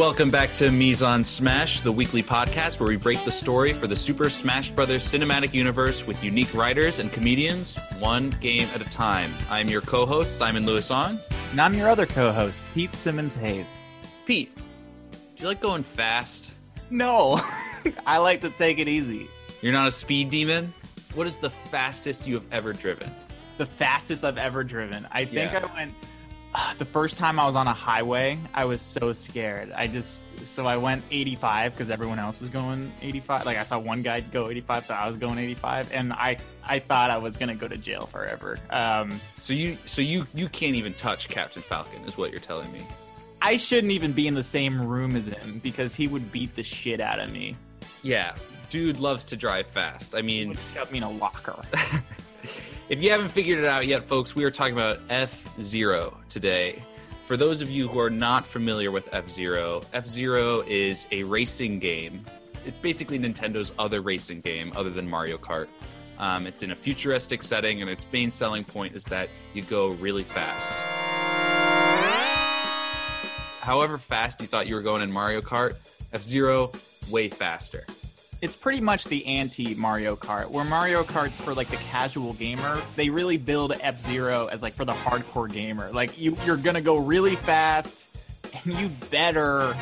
welcome back to Mise en Smash, the weekly podcast where we break the story for the Super Smash Bros. cinematic universe with unique writers and comedians, one game at a time. I'm your co-host Simon Lewis on, and I'm your other co-host Pete Simmons Hayes. Pete, do you like going fast? No, I like to take it easy. You're not a speed demon. What is the fastest you have ever driven? The fastest I've ever driven. I think yeah. I went the first time I was on a highway, I was so scared. I just so I went 85 because everyone else was going 85. Like I saw one guy go 85, so I was going 85, and I I thought I was gonna go to jail forever. Um, so you so you you can't even touch Captain Falcon, is what you're telling me. I shouldn't even be in the same room as him because he would beat the shit out of me. Yeah, dude loves to drive fast. I mean, he shut me in a locker. If you haven't figured it out yet, folks, we are talking about F Zero today. For those of you who are not familiar with F Zero, F Zero is a racing game. It's basically Nintendo's other racing game other than Mario Kart. Um, it's in a futuristic setting, and its main selling point is that you go really fast. However fast you thought you were going in Mario Kart, F Zero, way faster it's pretty much the anti Mario Kart, where Mario Kart's for like the casual gamer. They really build F Zero as like for the hardcore gamer. Like you, you're gonna go really fast, and you better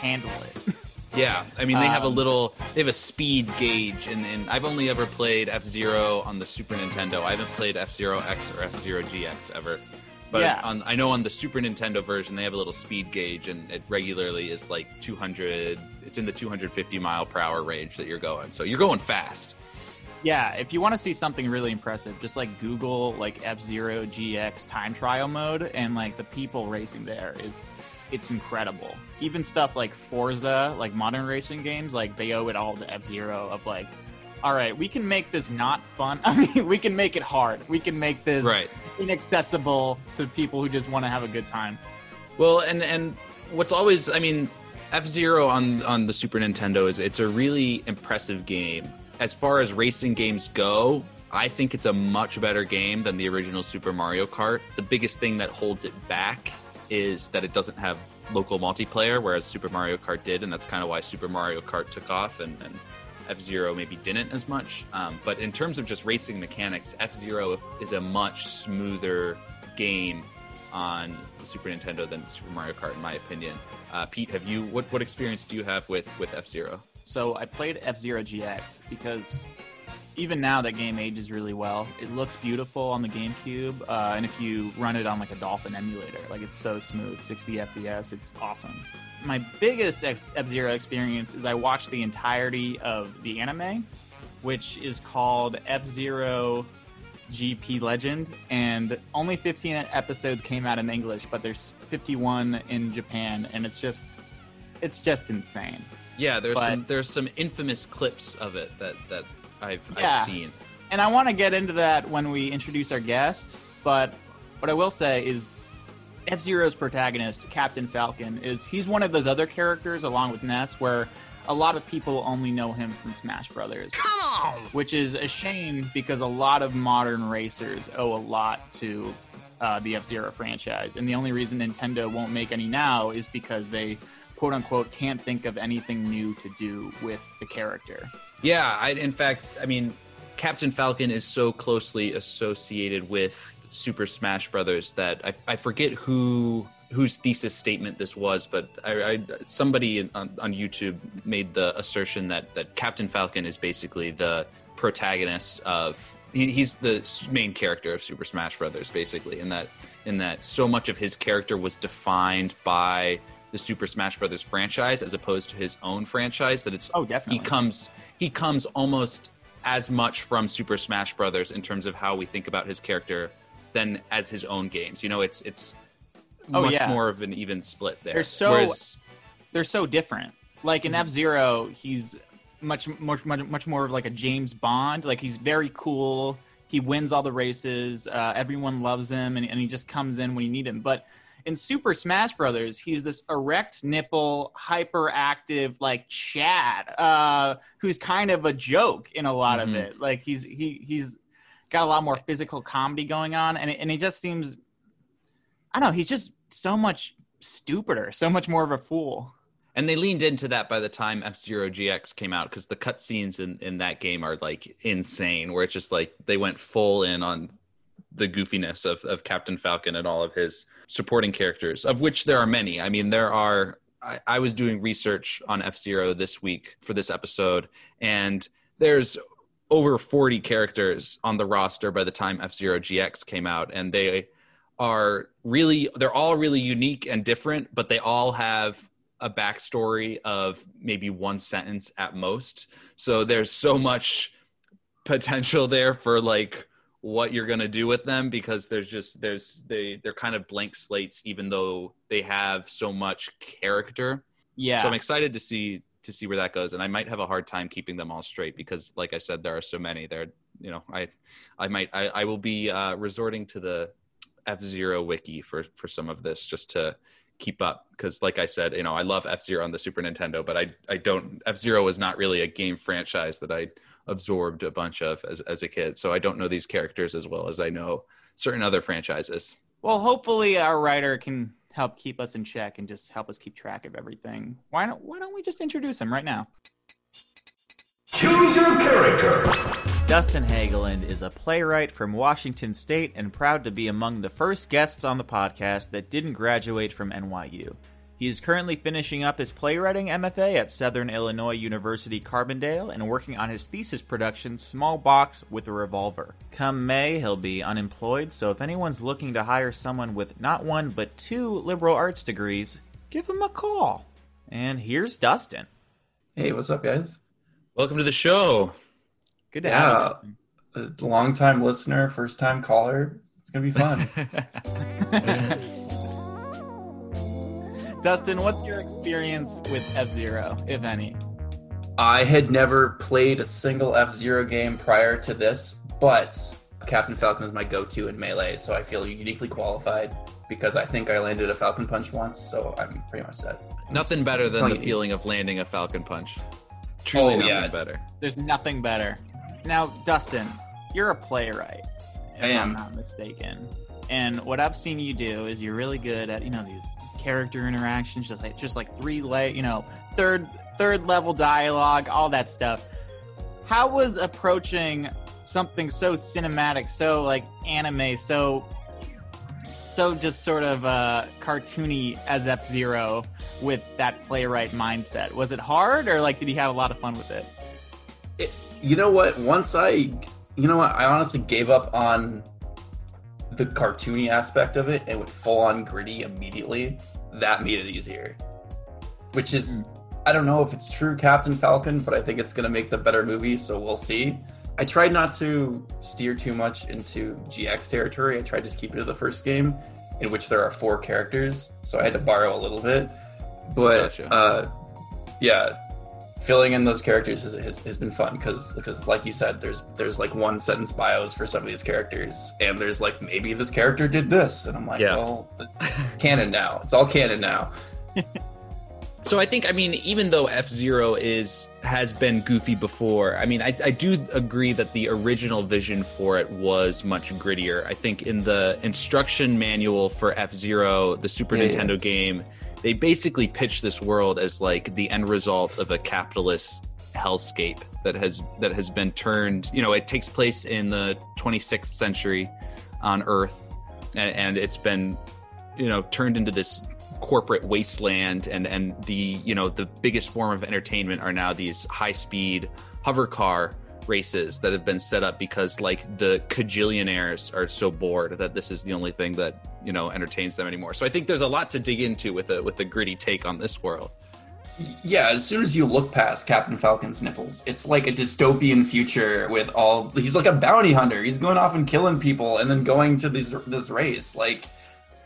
handle it. Yeah, I mean they have a um, little, they have a speed gauge, and, and I've only ever played F Zero on the Super Nintendo. I haven't played F Zero X or F Zero GX ever. But yeah. on, I know on the Super Nintendo version they have a little speed gauge, and it regularly is like 200. It's in the 250 mile per hour range that you're going, so you're going fast. Yeah, if you want to see something really impressive, just like Google like F Zero GX time trial mode, and like the people racing there is it's incredible. Even stuff like Forza, like modern racing games, like they owe it all to F Zero of like all right, we can make this not fun. I mean, we can make it hard. We can make this right. inaccessible to people who just want to have a good time. Well, and and what's always, I mean, F Zero on on the Super Nintendo is it's a really impressive game. As far as racing games go, I think it's a much better game than the original Super Mario Kart. The biggest thing that holds it back is that it doesn't have local multiplayer, whereas Super Mario Kart did, and that's kind of why Super Mario Kart took off and, and F Zero maybe didn't as much. Um, but in terms of just racing mechanics, F Zero is a much smoother game on Super Nintendo than Super Mario Kart, in my opinion. Uh, Pete, have you what what experience do you have with with F Zero? So I played F Zero GX because even now that game ages really well. It looks beautiful on the GameCube, uh, and if you run it on like a Dolphin emulator, like it's so smooth, 60 FPS, it's awesome my biggest F Zero experience is I watched the entirety of the anime, which is called F Zero GP Legend, and only 15 episodes came out in English, but there's 51 in Japan, and it's just it's just insane. Yeah, there's but, some there's some infamous clips of it that that I've, yeah. I've seen. And I want to get into that when we introduce our guest, but what I will say is F Zero's protagonist, Captain Falcon, is he's one of those other characters along with Ness where a lot of people only know him from Smash Brothers. Come on! Which is a shame because a lot of modern racers owe a lot to uh, the F Zero franchise. And the only reason Nintendo won't make any now is because they, quote unquote, can't think of anything new to do with the character. Yeah, I, in fact, I mean, Captain Falcon is so closely associated with Super Smash Brothers that I, I forget who whose thesis statement this was, but I, I, somebody on, on, YouTube made the assertion that that Captain Falcon is basically the protagonist of he, he's the main character of Super Smash Brothers, basically, in that in that so much of his character was defined by the Super Smash Brothers franchise as opposed to his own franchise. That it's oh definitely he comes he comes almost as much from Super Smash Brothers in terms of how we think about his character than as his own games. You know, it's it's oh, much yeah. more of an even split there. They're so Whereas, they're so different. Like in mm-hmm. F Zero, he's much much much much more of like a James Bond. Like he's very cool. He wins all the races. Uh, everyone loves him, and, and he just comes in when you need him. But in Super Smash Brothers, he's this erect nipple, hyperactive like Chad, uh, who's kind of a joke in a lot mm-hmm. of it. Like he's he he's got a lot more physical comedy going on, and and he just seems, I don't know, he's just so much stupider, so much more of a fool. And they leaned into that by the time F Zero GX came out because the cutscenes in, in that game are like insane, where it's just like they went full in on the goofiness of, of Captain Falcon and all of his supporting characters, of which there are many. I mean, there are. I, I was doing research on F Zero this week for this episode, and there's over 40 characters on the roster by the time F Zero GX came out, and they are really, they're all really unique and different, but they all have a backstory of maybe one sentence at most. So there's so much potential there for like what you're going to do with them because there's just there's they they're kind of blank slates even though they have so much character. Yeah. So I'm excited to see to see where that goes and I might have a hard time keeping them all straight because like I said there are so many there you know I I might I, I will be uh, resorting to the F-Zero wiki for for some of this just to keep up because like i said you know i love f-zero on the super nintendo but i i don't f-zero is not really a game franchise that i absorbed a bunch of as, as a kid so i don't know these characters as well as i know certain other franchises Well, hopefully our writer can help keep us in check and just help us keep track of everything. Why don't Why don't we just introduce him right now? Choose your character. Dustin Hageland is a playwright from Washington State and proud to be among the first guests on the podcast that didn't graduate from NYU. He is currently finishing up his playwriting MFA at Southern Illinois University Carbondale and working on his thesis production, Small Box with a Revolver. Come May, he'll be unemployed, so if anyone's looking to hire someone with not one but two liberal arts degrees, give him a call. And here's Dustin. Hey, what's up, guys? Welcome to the show Good to Yeah. have you. A long time listener, first time caller. It's gonna be fun. Dustin, what's your experience with F Zero, if any? I had never played a single F Zero game prior to this, but Captain Falcon is my go-to in melee, so I feel uniquely qualified because I think I landed a Falcon Punch once, so I'm pretty much set. nothing better than the feeling of landing a falcon punch truly Oh, nothing yeah. better There's nothing better. Now, Dustin, you're a playwright, if I am. I'm not mistaken. And what I've seen you do is you're really good at you know these character interactions, just like just like three la you know third third level dialogue, all that stuff. How was approaching something so cinematic, so like anime, so so just sort of uh, cartoony as F Zero with that playwright mindset? Was it hard, or like did you have a lot of fun with it? You know what? Once I, you know what? I honestly gave up on the cartoony aspect of it and went full on gritty immediately. That made it easier. Which is, I don't know if it's true Captain Falcon, but I think it's going to make the better movie, so we'll see. I tried not to steer too much into GX territory. I tried to just keep it to the first game, in which there are four characters, so I had to borrow a little bit. But Gotcha. uh, yeah, filling in those characters has, has, has been fun because because like you said there's there's like one sentence bios for some of these characters and there's like maybe this character did this and i'm like Yeah. well canon now it's all canon now So I think I mean even though F Zero is has been goofy before, I mean I, I do agree that the original vision for it was much grittier. I think in the instruction manual for F Zero, the Super Yeah, yeah. Nintendo game, they basically pitched this world as like the end result of a capitalist hellscape that has that has been turned. You know, it takes place in the 26th century on Earth, and, and it's been you know turned into this corporate wasteland and and the you know the biggest form of entertainment are now these high speed hover car races that have been set up because like the cajillionaires are so bored that this is the only thing that you know entertains them anymore. So i think there's a lot to dig into with a with a gritty take on this world. Yeah as soon as you look past captain falcon's nipples it's like a dystopian future with all he's like a bounty hunter. He's going off and killing people and then going to this this race. Like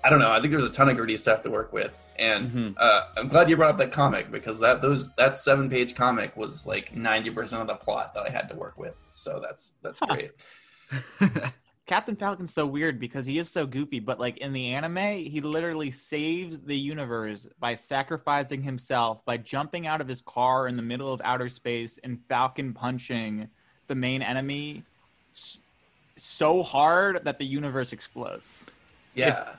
i don't know i think there's a ton of gritty stuff to work with and Mhm. uh, i'm glad you brought up that comic because that those that seven page comic was like 90% of the plot that i had to work with so that's that's Huh. great Captain Falcon's so weird because he is so goofy, but like in the anime, he literally saves the universe by sacrificing himself by jumping out of his car in the middle of outer space and Falcon punching the main enemy so hard that the universe explodes. yeah if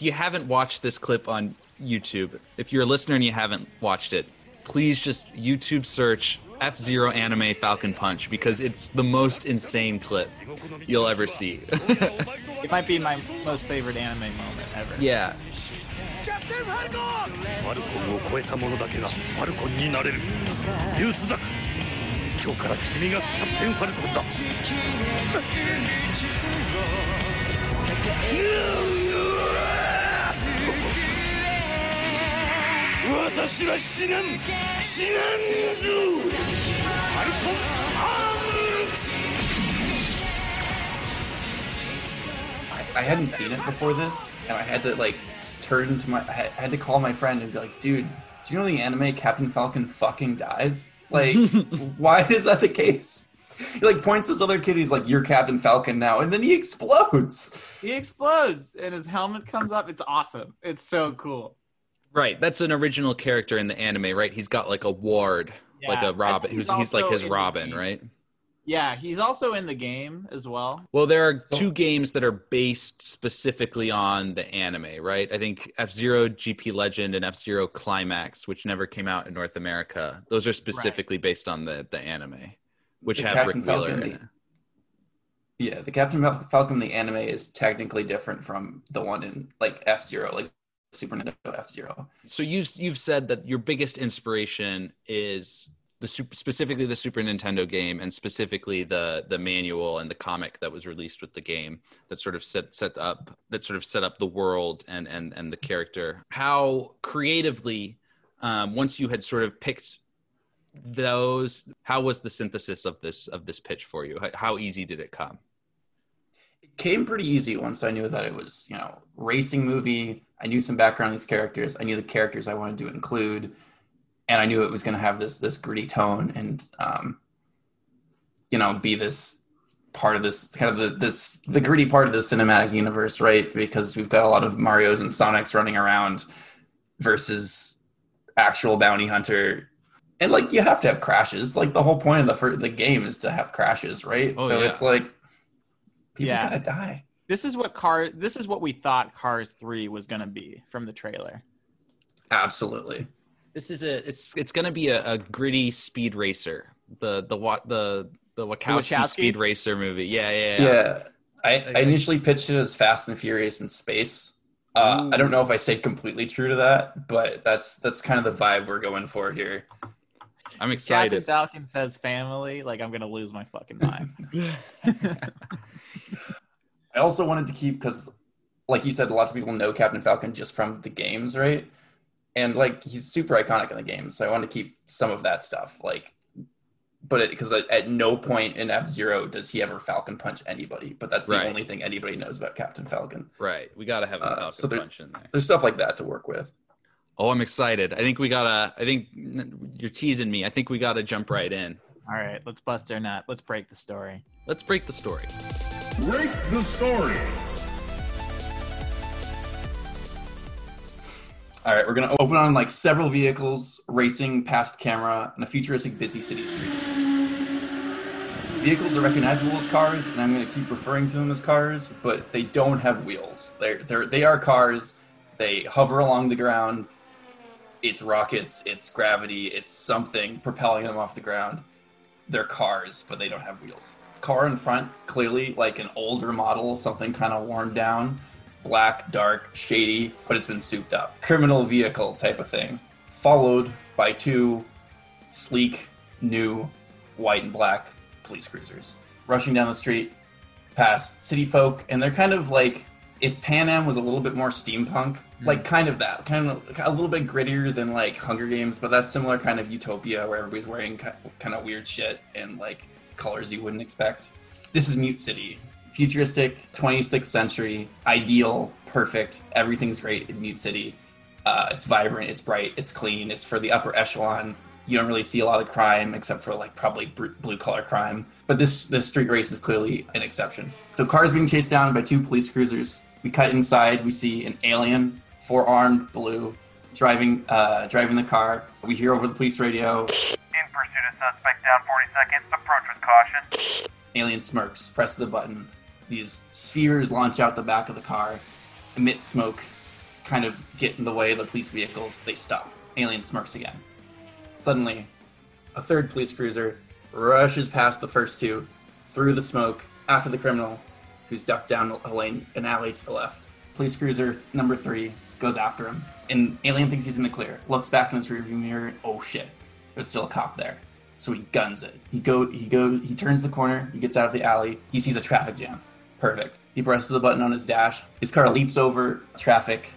you haven't watched this clip on YouTube, if you're a listener and you haven't watched it, please just YouTube search F Zero anime Falcon Punch because it's the most insane clip you'll ever see. It might be my most favorite anime moment ever. yeah. ファルコンを超えた者だけがファルコンになれるユースザク今日から君がキャプテンファルコンだ 私は死なん死なんぞファルコンアーム I hadn't seen it before this, and I had to like turn to my. I had- I had to call my friend and be like, "Dude, do you know the anime Captain Falcon fucking dies? Like, why is that the case?" He like points this other kid. He's like, "You're Captain Falcon now," and then he explodes. He explodes and his helmet comes up. It's awesome. It's so cool. Right. That's an original character in the anime, right? He's got like a ward, like a Robin. Who's he's he's like his Robin, right? Yeah, he's also in the game as well. Well, there are two games that are based specifically on the anime, right? I think F Zero GP Legend and F Zero Climax, which never came out in North America, those are specifically based on the the anime, which The have Captain Rick Wheeler Falcon, in the- it. Yeah, the Captain Falcon the anime is technically different from the one in like F Zero, like Super Nintendo F Zero. So you've you've said that your biggest inspiration is the super, specifically the Super Nintendo game and specifically the the manual and the comic that was released with the game that sort of set set up that sort of set up the world and and and the character. How creatively, um, once you had sort of picked those, how was the synthesis of this of this pitch for you? How, easy did it come? It came pretty easy once I knew that it was, you know, racing movie. I knew some background on these characters. I knew the characters I wanted to include, and I knew it was going to have this this gritty tone and, um, you know, be this part of this kind of the this the gritty part of the cinematic universe, right? Because we've got a lot of Mario's and Sonics running around versus actual bounty hunter. And like you have to have crashes. Like the whole point of the fir- the game is to have crashes, right? Oh, so yeah. it's like people Yeah. gotta die. This is what car. This is what we thought Cars Three was gonna be from the trailer. Absolutely. This is a it's it's going to be a, a gritty speed racer. The the what the the Wachowski, Wachowski? speed racer movie. Yeah, yeah, Yeah. yeah. I, I Okay. initially pitched it as Fast and Furious in space. Uh, I don't know if I stayed completely true to that, but that's that's kind of the vibe we're going for here. I'm excited. Captain. Falcon says family. Like I'm gonna lose my fucking mind. I also wanted to keep because, like you said, lots of people know Captain Falcon just from the games, right? And like he's super iconic in the games, so I wanted to keep some of that stuff. Like, but because at, at no point in F Zero does he ever Falcon punch anybody. But that's the Right. only thing anybody knows about Captain Falcon. right. We got to have a Uh, Falcon so there- punch in there. There's stuff like that to work with. Oh, I'm excited. I think we got to I think you're teasing me. I think we got to jump right in. All right, let's bust their nut. Let's break the story. Let's break the story. Break the story. All right, we're gonna open on like several vehicles racing past camera in a futuristic busy city street. Vehicles are recognizable as cars, and I'm gonna keep referring to them as cars, but they don't have wheels. They're they're they are cars. They hover along the ground. It's rockets, it's gravity, it's something propelling them off the ground. They're cars, but they don't have wheels. Car in front, clearly like an older model, something kind of worn down black, dark, shady, but it's been souped up. Criminal vehicle type of thing. Followed by two sleek, new, white and black police cruisers. Rushing down the street past city folk, and they're kind of like if Pan Am was a little bit more steampunk, like kind of that, kind of a little bit grittier than like Hunger Games, but that's similar kind of utopia where everybody's wearing kind of weird shit and like colors you wouldn't expect. This is Mute City, futuristic, 26th century, ideal, perfect. Everything's great in Mute City. Uh, it's vibrant, it's bright, it's clean. It's for the upper echelon. You don't really see a lot of crime except for like probably blue collar crime. But this this street race is clearly an exception. So cars being chased down by two police cruisers. We cut inside. We see an alien, four armed, blue, driving uh, driving the car. We hear over the police radio. In pursuit of suspect down 40 seconds. Approach with caution. Alien smirks, presses a button. These spheres launch out the back of the car. emit smoke, kind of get in the way of the police vehicles. They stop. Alien smirks again. Suddenly, a third police cruiser rushes past the first two, through the smoke, after the criminal, who's ducked down a lane, an alley to the left. Police cruiser number three goes after him, and Alien thinks he's in the clear. Looks back in his rearview mirror. Oh shit! There's still a cop there. So he guns it. He go. He go. He turns the corner. He gets out of the alley. He sees a traffic jam. Perfect. He presses a button on his dash. His car leaps over traffic.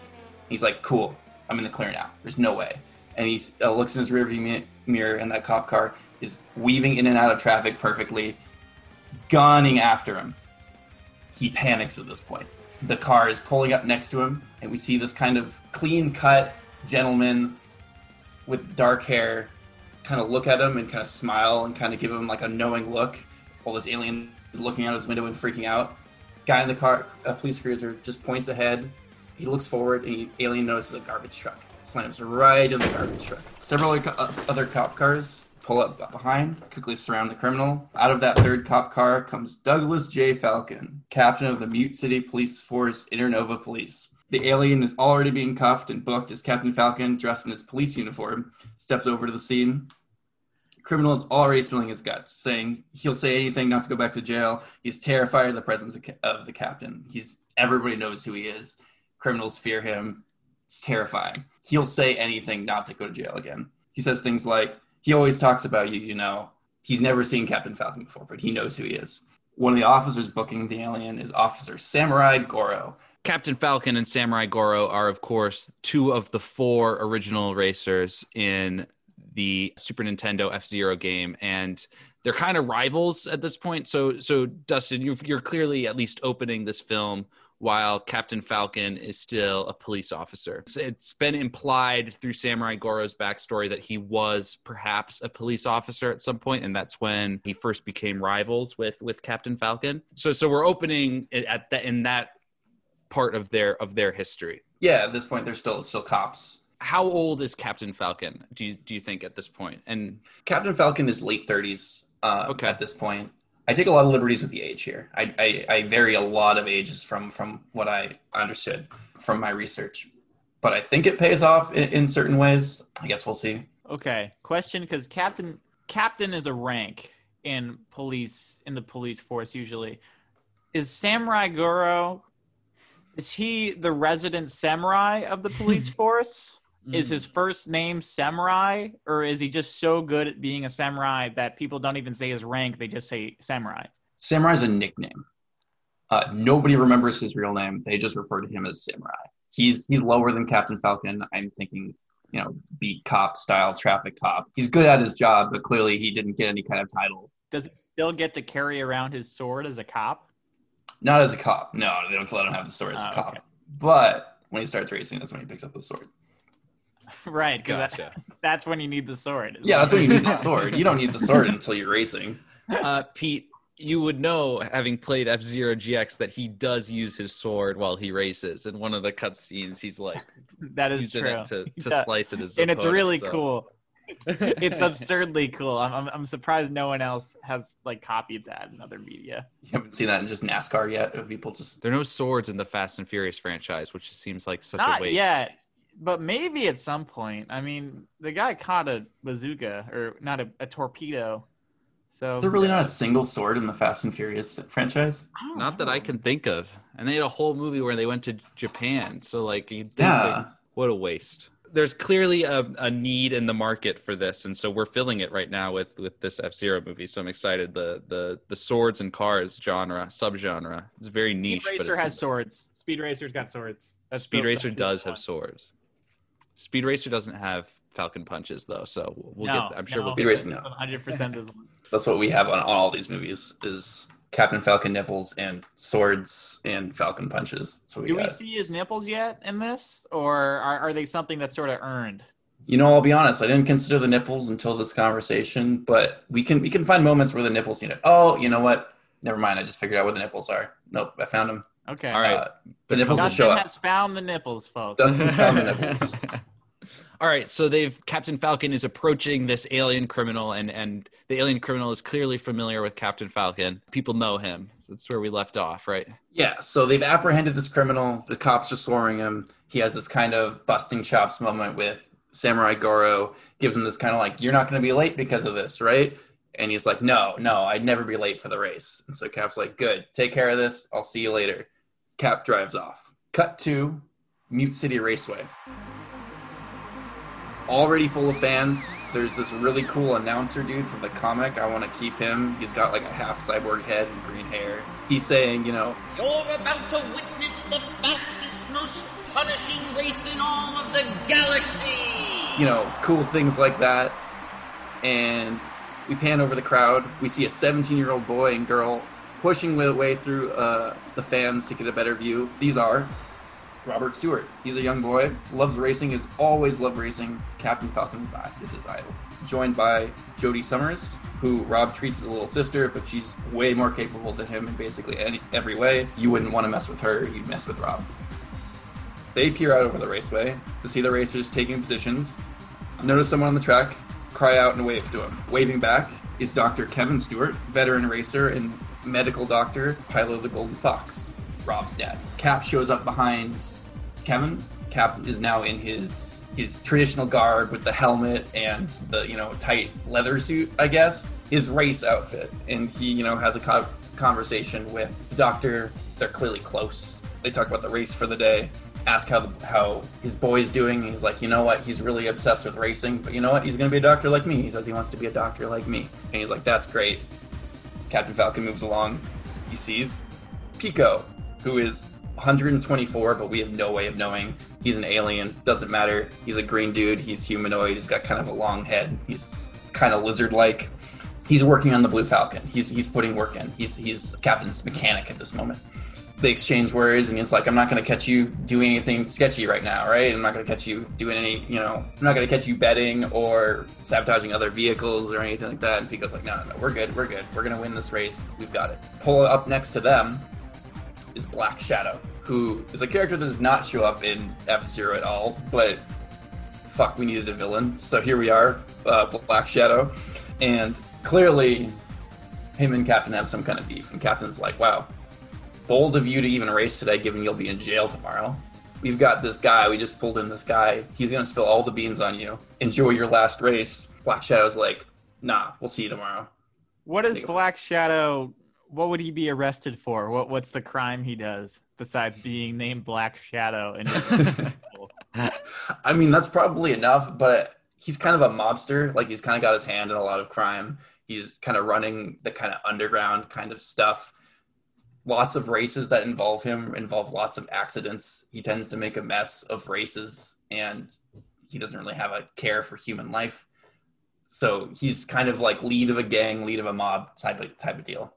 He's like, "Cool, I'm in the clear now. There's no way." And he uh, looks in his rearview mi- mirror, and that cop car is weaving in and out of traffic perfectly, gunning after him. He panics at this point. The car is pulling up next to him, and we see this kind of clean-cut gentleman with dark hair kind of look at him and kind of smile and kind of give him like a knowing look while this alien is looking out his window and freaking out. Guy in the car, a police cruiser, just points ahead. He looks forward and the alien notices a garbage truck. Slams right in the garbage truck. Several other cop cars pull up behind, quickly surround the criminal. Out of that third cop car comes Douglas J. Falcon, captain of the Mute City Police Force Internova Police. The alien is already being cuffed and booked as Captain Falcon, dressed in his police uniform, steps over to the scene. Criminal is already spilling his guts, saying he'll say anything not to go back to jail. He's terrified of the presence of, of the captain. He's everybody knows who he is. Criminals fear him. It's terrifying. He'll say anything not to go to jail again. He says things like, "He always talks about you, you know. He's never seen Captain Falcon before, but he knows who he is." One of the officers booking the alien is Officer Samurai Goro. Captain Falcon and Samurai Goro are, of course, two of the four original racers in the Super Nintendo F Zero game, and they're kind of rivals at this point. So, so Dustin, you're, you're clearly at least opening this film while Captain Falcon is still a police officer. It's- been implied through Samurai Goro's backstory that he was perhaps a police officer at some point, and that's when he first became rivals with with Captain Falcon. So, so we're opening it at that in that part of their of their history. Yeah, at this point, they're still still cops. How old is Captain Falcon? Do you do you think at this point? And Captain Falcon is late 30s uh, Okay. at this point. I take a lot of liberties with the age here. I, I, I vary a lot of ages from from what I understood from my research, but I think it pays off in, in certain ways. I guess we'll see. Okay, question because captain captain is a rank in police in the police force usually. Is Samurai Goro? Is he the resident samurai of the police force? Is his first name Samurai, or is he just so good at being a samurai that people don't even say his rank; they just say Samurai? Samurai's a nickname. Uh, nobody remembers his real name. They just refer to him as Samurai. He's he's lower than Captain Falcon. I'm thinking, you know, beat cop style traffic cop. He's good at his job, but clearly he didn't get any kind of title. Does he still get to carry around his sword as a cop? Not as a cop. No, they don't let him have the sword as a Oh, cop. okay. But when he starts racing, that's when he picks up the sword. right, because Gotcha. that's when you need the sword. Yeah, that's when you need the sword. You don't need the sword until you're racing. uh, Pete, you would know, having played F Zero GX, that he does use his sword while he races. In one of the cutscenes, he's like that is using true. it to, to Yeah. slice it his and it's really so- cool. It's, it's absurdly cool. I'm, I'm I'm surprised no one else has like copied that in other media. You haven't seen that in just NASCAR yet. Of people just There are no swords in the Fast and Furious franchise, which seems like such a waste. yet, but maybe at some point. I mean, the guy caught a bazooka or not a, a torpedo. So is there really not a single sword in the Fast and Furious franchise? Don't Not that I can think of. And they had a whole movie where they went to Japan. So like, you'd think, Yeah. like, what a waste. There's clearly a, a need in the market for this, and so we're filling it right now with with this F Zero movie. So I'm excited. The the the swords and cars genre subgenre. It's very niche. Speed Racer it's- has swords. Speed Racer's got swords. That's Speed the- Racer that's does have swords. Speed Racer doesn't have Falcon punches though, so we'll no, get. I'm sure no, we'll Speed. Racer, no. 100% is one. That's what we have on all these movies: is Captain Falcon nipples and swords and Falcon punches. That's what we Do we see his nipples yet in this, or are, are they something that's sort of earned? You know, I'll be honest. I didn't consider the nipples until this conversation, but we can we can find moments where the nipples. You know, oh, you know what? Never mind. I just figured out where the nipples are. Nope, I found them. Okay. All right. Uh, the nipples will Dustin show up. has found the nipples, folks. Dustin's found the nipples. All right, so they've Captain Falcon is approaching this alien criminal, and and the alien criminal is clearly familiar with Captain Falcon. People know him. That's where we left off, right? Yeah, so they've apprehended this criminal. The cops are swarming him. He has this kind of busting chops moment with Samurai Goro, gives him this kind of like, You're not going to be late because of this, right? And he's like, No, no, I'd never be late for the race. And so Cap's like, Good, take care of this. I'll see you later. Cap drives off. Cut to Mute City Raceway. Already full of fans. There's this really cool announcer dude from the comic. I want to keep him. He's got like a half cyborg head and green hair. He's saying, you know, You're about to witness the fastest, most punishing race in all of the galaxy! you know, cool things like that. And we pan over the crowd. We see a 17 year old boy and girl pushing their way through uh, the fans to get a better view. These are Robert Stewart. He's a young boy, loves racing, has always loved racing. Captain Falcon is, is his idol. Joined by Jody Summers, who Rob treats as a little sister, but she's way more capable than him in basically any, every way. You wouldn't want to mess with her, you'd mess with Rob. They peer out over the raceway to see the racers taking positions. Notice someone on the track, cry out and wave to him. Waving back is Dr. Kevin Stewart, veteran racer and medical doctor, pilot of the Golden Fox, Rob's dad. Cap shows up behind Kevin. Cap is now in his his traditional garb with the helmet and the you know tight leather suit, I guess. His race outfit, and he you know has a co- conversation with the doctor. They're clearly close. They talk about the race for the day. Ask how the, how his boy's doing. He's like, you know what? He's really obsessed with racing, but you know what? He's going to be a doctor like me. He says he wants to be a doctor like me, and he's like, that's great. Captain Falcon moves along. He sees Pico, who is 124, but we have no way of knowing. He's an alien. Doesn't matter. He's a green dude. He's humanoid. He's got kind of a long head. He's kind of lizard-like. He's working on the Blue Falcon. He's he's putting work in. He's he's Captain's mechanic at this moment. They exchange words, and he's like, "I'm not going to catch you doing anything sketchy right now, right? I'm not going to catch you doing any, you know, I'm not going to catch you betting or sabotaging other vehicles or anything like that." And Pico's like, "No, no, no, we're good. We're good. We're going to win this race. We've got it." Pull up next to them is Black Shadow, who is a character that does not show up in F Zero at all, but fuck, we needed a villain. So here we are, uh, Black Shadow. And clearly, him and Captain have some kind of beef. And Captain's like, wow, bold of you to even race today, given you'll be in jail tomorrow. We've got this guy, we just pulled in this guy. He's going to spill all the beans on you. Enjoy your last race. Black Shadow's like, nah, we'll see you tomorrow. What is Black Shadow? What would he be arrested for? What What's the crime he does besides being named Black Shadow? And I mean, that's probably enough, but he's kind of a mobster. Like, he's kind of got his hand in a lot of crime. He's kind of running the kind of underground kind of stuff. Lots of races that involve him involve lots of accidents. He tends to make a mess of races, and he doesn't really have a care for human life. So he's kind of like lead of a gang, lead of a mob type of type of deal.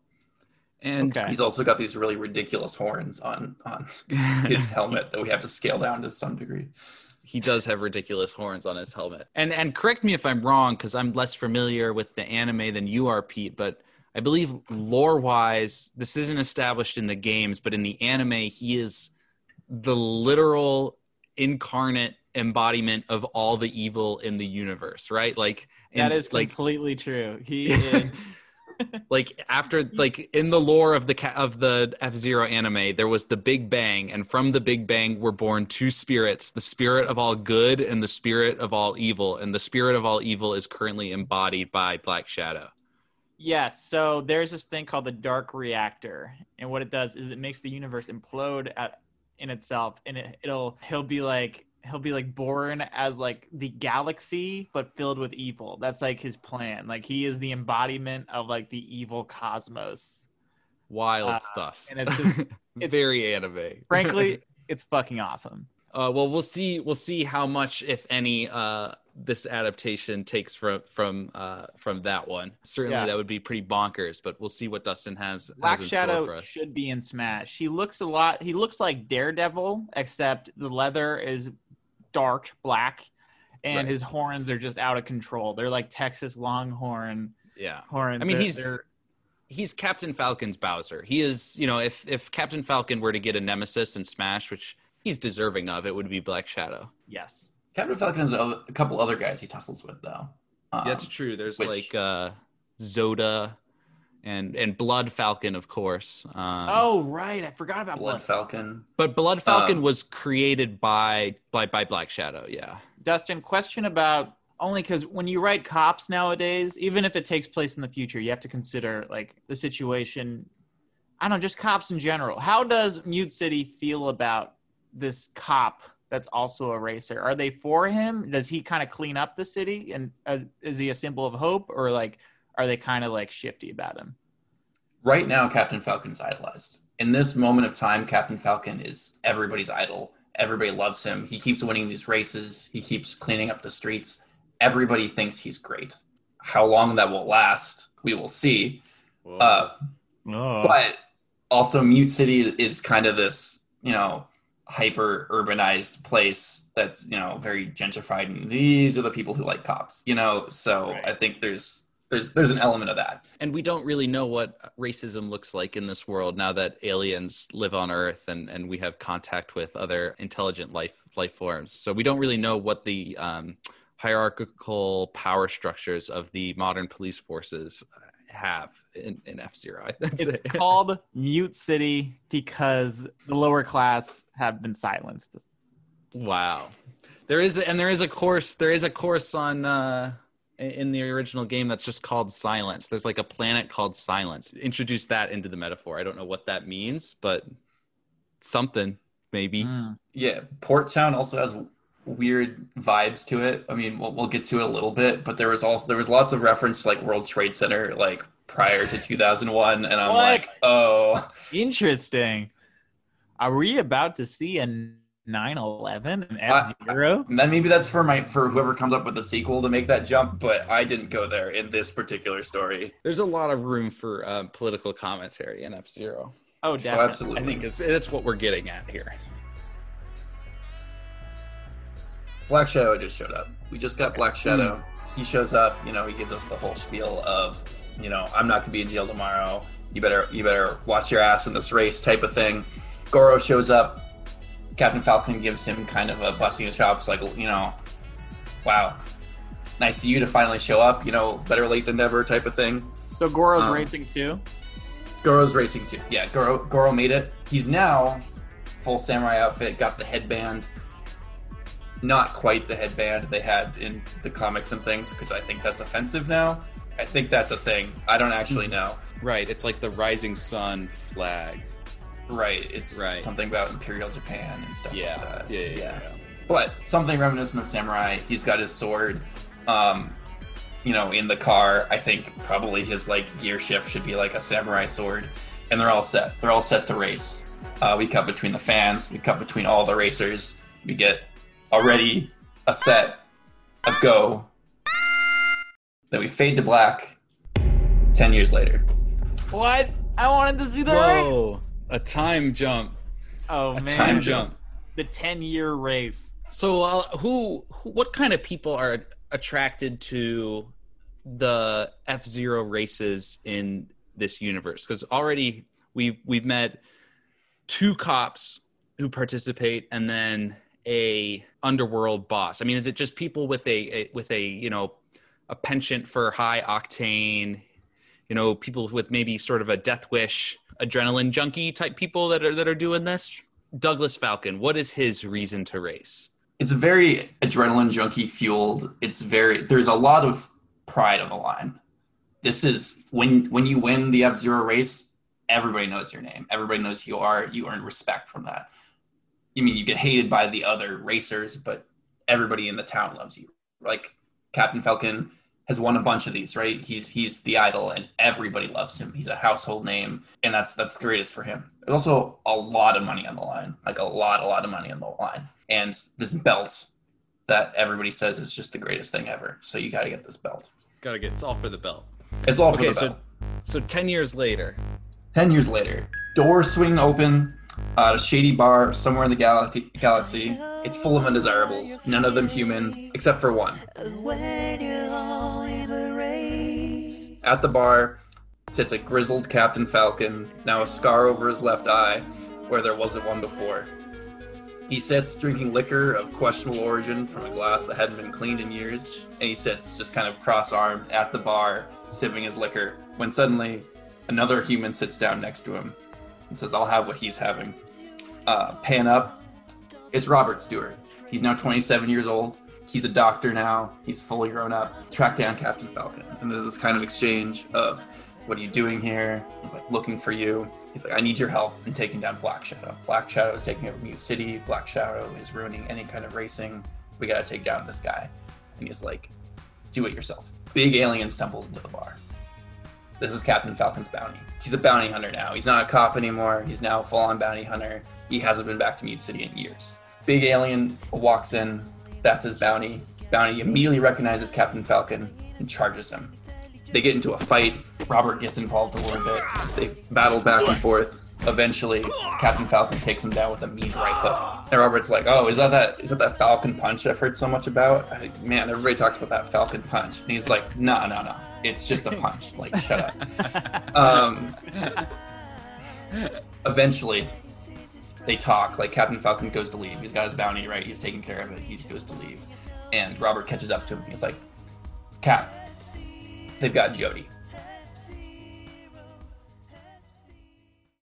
And Okay. He's also got these really ridiculous horns on on his helmet that we have to scale down to some degree. he does have ridiculous horns on his helmet. And and correct me if I'm wrong because I'm less familiar with the anime than you are, Pete. But I believe lore wise, this isn't established in the games, but in the anime, he is the literal incarnate embodiment of all the evil in the universe, right? Like that is like completely true. He is. like after like in the lore of the of the F-Zero anime there was the big bang and from the big bang were born two spirits the spirit of all good and the spirit of all evil and the spirit of all evil is currently embodied by Black Shadow Yes. So there's this thing called the dark reactor, and what it does is it makes the universe implode at, in itself, and it, it'll he'll be like he'll be like born as like the galaxy, but filled with evil. That's like his plan. Like he is the embodiment of like the evil cosmos. wild Uh, stuff and it's just- it's- very anime Frankly, it's fucking awesome. Uh, well, we'll see. We'll see how much, if any, uh, this adaptation takes from from uh, from that one. Certainly, Yeah. that would be pretty bonkers. But we'll see what Dustin has, Black has in store for Shadow us. should be in Smash. He looks a lot. He looks like Daredevil, except the leather is dark black, and Right. his horns are just out of control. They're like Texas Longhorn Yeah, horns. I mean, They're- he's- they're- he's Captain Falcon's Bowser. He is, you know, if if Captain Falcon were to get a nemesis in Smash, which he's deserving of, it would be Black Shadow. yes. Captain Falcon has a a couple other guys he tussles with, though. Um, That's true. There's which- like uh, Zoda and and Blood Falcon, of course. Um, Oh right, I forgot about Blood Blood. Falcon. but Blood Falcon Um, was created by by by Black Shadow. Yeah. Dustin, question about only because when you write cops nowadays, even if it takes place in the future, you have to consider like the situation. I don't know, just cops in general. How does Mute City feel about this cop that's also a racer? Are they for him? Does he kind of clean up the city, and uh, is he a symbol of hope, or like are they kind of like shifty about him? Right now, Captain Falcon's idolized. In this moment of time, Captain Falcon is everybody's idol. Everybody loves him. He keeps winning these races. He keeps cleaning up the streets. Everybody thinks he's great. How long that will last, we will see. Uh, but also, Mute City is kind of this, you know, hyper urbanized place that's, you know, very gentrified. And these are the people who like cops, you know. So Right. I think there's there's there's an element of that. and we don't really know what racism looks like in this world now that aliens live on earth and, and we have contact with other intelligent life life forms so we don't really know what the um, hierarchical power structures of the modern police forces have in, in f-zero i think It's called Mute City because the lower class have been silenced. wow. There is and there is a course there is a course on uh in the original game that's just called silence. There's like a planet called silence. Introduce that into the metaphor. I don't know what that means but something maybe. Mm. Yeah, Port Town also has weird vibes to it. I mean, we'll, we'll get to it a little bit, but there was also there was lots of reference to like World Trade Center like prior to 2001, and I'm What? like, oh, Interesting. Are we about to see a 911 and F Zero?" and then maybe that's for my for whoever comes up with the sequel to make that jump, but I didn't go there in this particular story. There's a lot of room for um, political commentary in F Zero. Oh, Oh, definitely. absolutely. I think it's, that's what we're getting at here. Black Shadow just showed up. We just got Black Shadow. He shows up. You know, he gives us the whole spiel of, you know, I'm not gonna be in jail tomorrow. You better, you better watch your ass in this race, type of thing. Goro shows up. Captain Falcon gives him kind of a busting the chops, like, you know, wow, nice to you to finally show up. You know, better late than never, type of thing. So Goro's Um, racing too. Goro's racing too. Yeah, Goro Goro made it. He's now full samurai outfit, got the headband. Not quite the headband they had in the comics and things, because I think that's offensive now. I think that's a thing. I don't actually know. Right. It's like the rising sun flag. Right. It's Right. something about Imperial Japan and stuff Yeah. like that. Yeah. Yeah. yeah. But something reminiscent of samurai. He's got his sword. Um, you know, in the car. I think probably his like gear shift should be like a samurai sword, and they're all set. They're all set to race. Uh, we cut between the fans. We cut between all the racers. We get already a set of go. Then we fade to black. Ten years later. What? I wanted to see the race. Whoa! A time jump. Oh A man, time jump. The 10 year race. So, uh, who, who, what kind of people are attracted to the F Zero races in this universe? Because already we've we've met two cops who participate, and then a underworld boss. I mean, is it just people with a, a with a you know a penchant for high octane? You know, people with maybe sort of a death wish, adrenaline junkie type people that are that are doing this. Douglas Falcon, what is his reason to race? it's a very adrenaline junkie fueled. It's very there's a lot of pride on the line. This is when when you win the F Zero race, everybody knows your name. Everybody knows who you are. You earn respect from that. You mean you get hated by the other racers, but everybody in the town loves you. Like Captain Falcon has won a bunch of these, right? He's he's the idol and everybody loves him. He's a household name, and that's that's the greatest for him. There's also a lot of money on the line, like a lot, a lot of money on the line, and this belt that everybody says is just the greatest thing ever. So you got to get this belt. Gotta get it's all for the belt. It's all for the so belt. so ten years later, Ten years later, doors swing open a shady bar somewhere in the galaxy. Galaxy. It's full of undesirables. None of them human, except for one. At the bar sits a grizzled Captain Falcon, now a scar over his left eye, where there wasn't one before. He sits drinking liquor of questionable origin from a glass that hadn't been cleaned in years, and he sits just kind of cross armed at the bar, sipping his liquor, when suddenly Another human sits down next to him and says, I'll have what he's having. Uh, pan up. It's Robert Stewart. He's now 27 years old. He's a doctor now. He's fully grown up. Track down Captain Falcon. And there's this kind of exchange of, what are you doing here? He's like, looking for you. He's like, I need your help in taking down Black Shadow. Black Shadow is taking over Mute City. Black Shadow is ruining any kind of racing. We gotta take down this guy. And he's like, do it yourself. Big alien stumbles into the bar. This is Captain Falcon's bounty. He's a bounty hunter now. He's not a cop anymore. He's now a full on bounty hunter. He hasn't been back to Mute City in years. Big alien walks in. That's his bounty. Bounty immediately recognizes Captain Falcon and charges him. They get into a fight. Robert gets involved a little bit. They battle back and forth. Eventually, Captain Falcon takes him down with a mean right hook. And Robert's like, "Oh, is that that is that that Falcon punch I've heard so much about? I, man, everybody talks about that Falcon punch." And he's like, "No, no, no. It's just a punch. Like, shut up." Um, eventually, they talk. Like Captain Falcon goes to leave. He's got his bounty right. He's taking care of it. He goes to leave, and Robert catches up to him. He's like, "Cap, they've got Jody."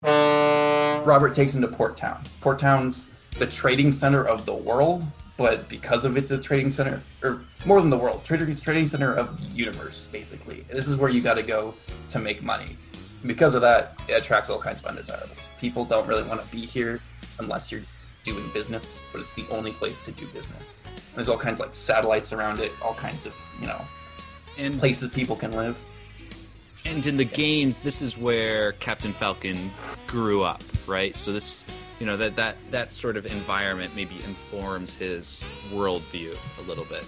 Robert takes him to Port Town. Port Town's the trading center of the world, but because of it's a trading center, or more than the world, trading trading center of the universe, basically. This is where you got to go to make money. And because of that, it attracts all kinds of undesirables. People don't really want to be here unless you're doing business, but it's the only place to do business. And there's all kinds of like satellites around it, all kinds of you know And places people can live. And in the games, this is where Captain Falcon grew up, right? So this, you know, that that that sort of environment maybe informs his worldview a little bit.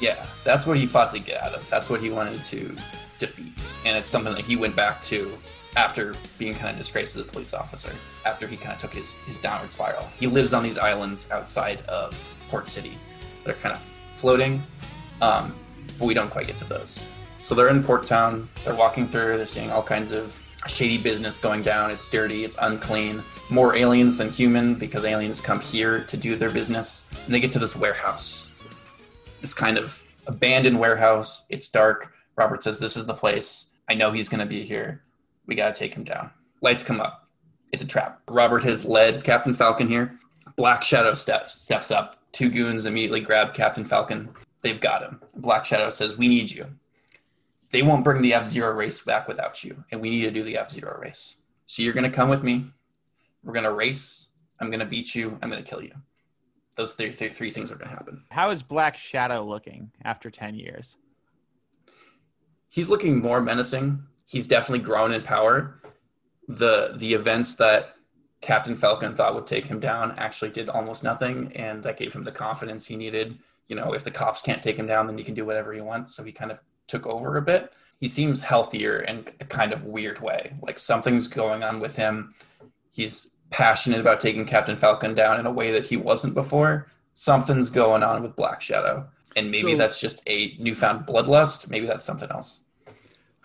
Yeah, that's what he fought to get out of. That's what he wanted to defeat. And it's something that he went back to after being kind of disgraced as a police officer, after he kind of took his, his downward spiral. He lives on these islands outside of Port City that are kind of floating, um, but we don't quite get to those. So they're in Port Town, they're walking through, they're seeing all kinds of shady business going down. It's dirty, it's unclean. More aliens than human because aliens come here to do their business. And they get to this warehouse this kind of abandoned warehouse. It's dark. Robert says, This is the place. I know he's going to be here. We got to take him down. Lights come up. It's a trap. Robert has led Captain Falcon here. Black Shadow steps steps up. Two goons immediately grab Captain Falcon. They've got him. Black Shadow says, We need you. They won't bring the F Zero race back without you, and we need to do the F Zero race. So you're going to come with me. We're going to race. I'm going to beat you. I'm going to kill you. Those three, three, three things are going to happen. How is Black Shadow looking after 10 years? he's looking more menacing. He's definitely grown in power. The the events that Captain Falcon thought would take him down actually did almost nothing, and that gave him the confidence he needed. You know, if the cops can't take him down, then he can do whatever he wants. So he kind of took over a bit. He seems healthier in a kind of weird way. Like something's going on with him. He's passionate about taking Captain Falcon down in a way that he wasn't before. Something's going on with Black Shadow. And maybe So- that's just a newfound bloodlust. Maybe that's something else.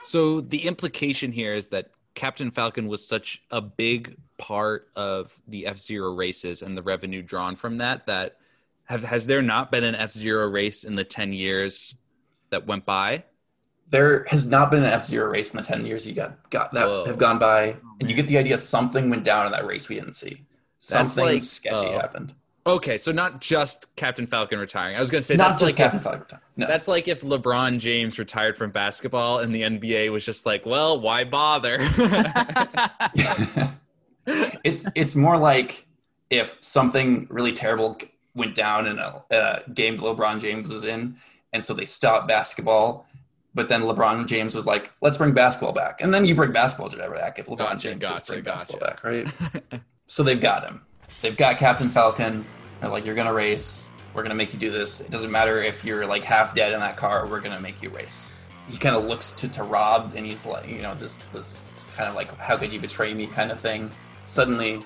So the implication here is that Captain Falcon was such a big part of the F Zero races and the revenue drawn from that that have has there not been an F Zero race in the ten years that went by? There has not been an F Zero race in the ten years you got got that Whoa. have gone by, and you get the idea something went down in that race we didn't see. Something like, sketchy uh, happened. Okay, so not just Captain Falcon retiring. I was going to say Not that's just like Captain if, Falcon. No, that's like if LeBron James retired from basketball and the NBA was just like, well, why bother? it's it's more like if something really terrible went down in a, a game LeBron James was in, and so they stopped basketball. But then LeBron James was like, "Let's bring basketball back," and then you bring basketball back if LeBron Gotcha, James just gotcha, bring gotcha. basketball back, right? so they've got him. They've got Captain Falcon. They're like, "You're gonna race. We're gonna make you do this. It doesn't matter if you're like half dead in that car. We're gonna make you race." He kind of looks to to Rob, and he's like, you know, this this kind of like, "How could you betray me?" kind of thing. Suddenly,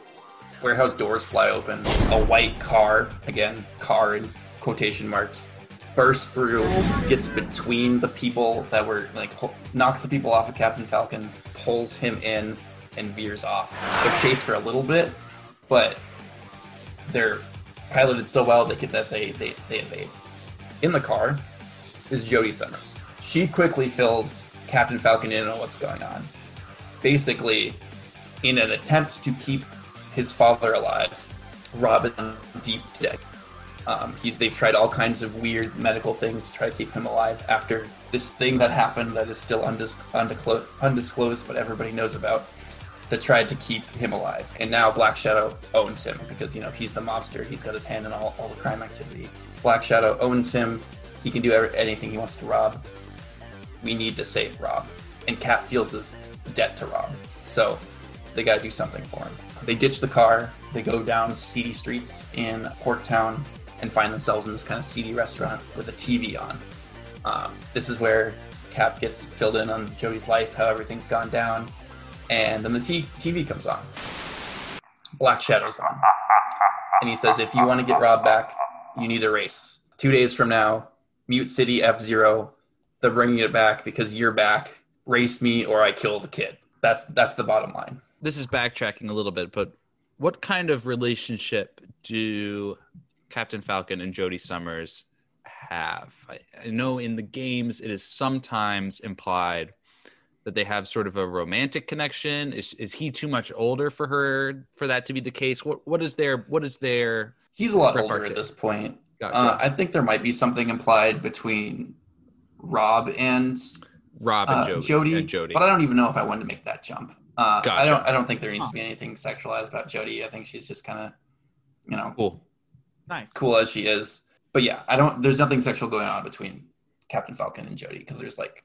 warehouse doors fly open. A white car, again, car in quotation marks, bursts through, gets between the people that were like, knocks the people off of Captain Falcon, pulls him in, and veers off. They're chased for a little bit, but they're piloted so well they get that they, they, they evade. In the car is Jody Summers. She quickly fills Captain Falcon in on what's going on. basically, in an attempt to keep his father alive, Robin deep debt. Um, he's they've tried all kinds of weird medical things to try to keep him alive after this thing that happened that is still undis- undisclosed, undisclosed, but everybody knows about. That tried to keep him alive, and now Black Shadow owns him because you know he's the mobster. He's got his hand in all, all the crime activity. Black Shadow owns him. He can do anything he wants to Rob. We need to save Rob, and Cap feels this debt to Rob, so they got to do something for him. They ditch the car. They go down seedy streets in Port Town and find themselves in this kind of seedy restaurant with a TV on. Um, this is where Cap gets filled in on Jody's life, how everything's gone down, and then the t- TV comes on. Black Shadow's on, and he says, "If you want to get Rob back, you need a race. Two days from now, Mute City F Zero. They're bringing it back because you're back. Race me or I kill the kid. That's that's the bottom line." This is backtracking a little bit, but what kind of relationship do Captain Falcon and Jody Summers have? I, I know in the games it is sometimes implied that they have sort of a romantic connection. Is is he too much older for her for that to be the case? What what is their what is their He's a lot older at this point. Gotcha. Uh, I think there might be something implied between Rob and Rob and uh, Jody, Jody, and Jody. but I don't even know if I wanted to make that jump. Uh, I don't. I don't think there needs to be anything sexualized about Jody. I think she's just kind of, you know, cool. Nice. cool as she is. But yeah, I don't. There's nothing sexual going on between Captain Falcon and Jody because there's like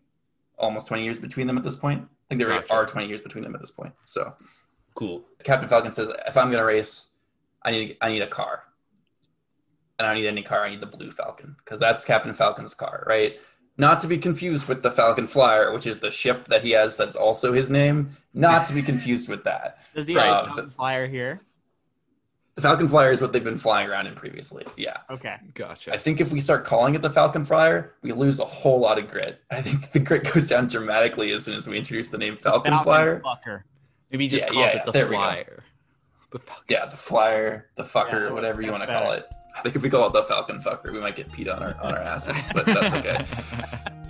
almost 20 years between them at this point. I think there Gotcha. are 20 years between them at this point. So Cool. Captain Falcon says, "If I'm gonna race, I need I need a car, and I don't need any car. I need the Blue Falcon because that's Captain Falcon's car, right? Not to be confused with the Falcon Flyer, which is the ship that he has. That's also his name. Not to be confused with that. Does he have a Falcon flyer here? The Falcon Flyer is what they've been flying around in previously. Yeah, Okay. Gotcha. I think if we start calling it the Falcon Flyer, we lose a whole lot of grit. I think the grit goes down dramatically as soon as we introduce the name Falcon, Falcon Flyer. Fucker. Maybe just Yeah, calls yeah, it the there flyer. The Falcon. Yeah, the flyer, the fucker, Yeah, whatever you want to call it. I think if we call it the Falcon fucker, we might get peed on our on our asses, but that's okay.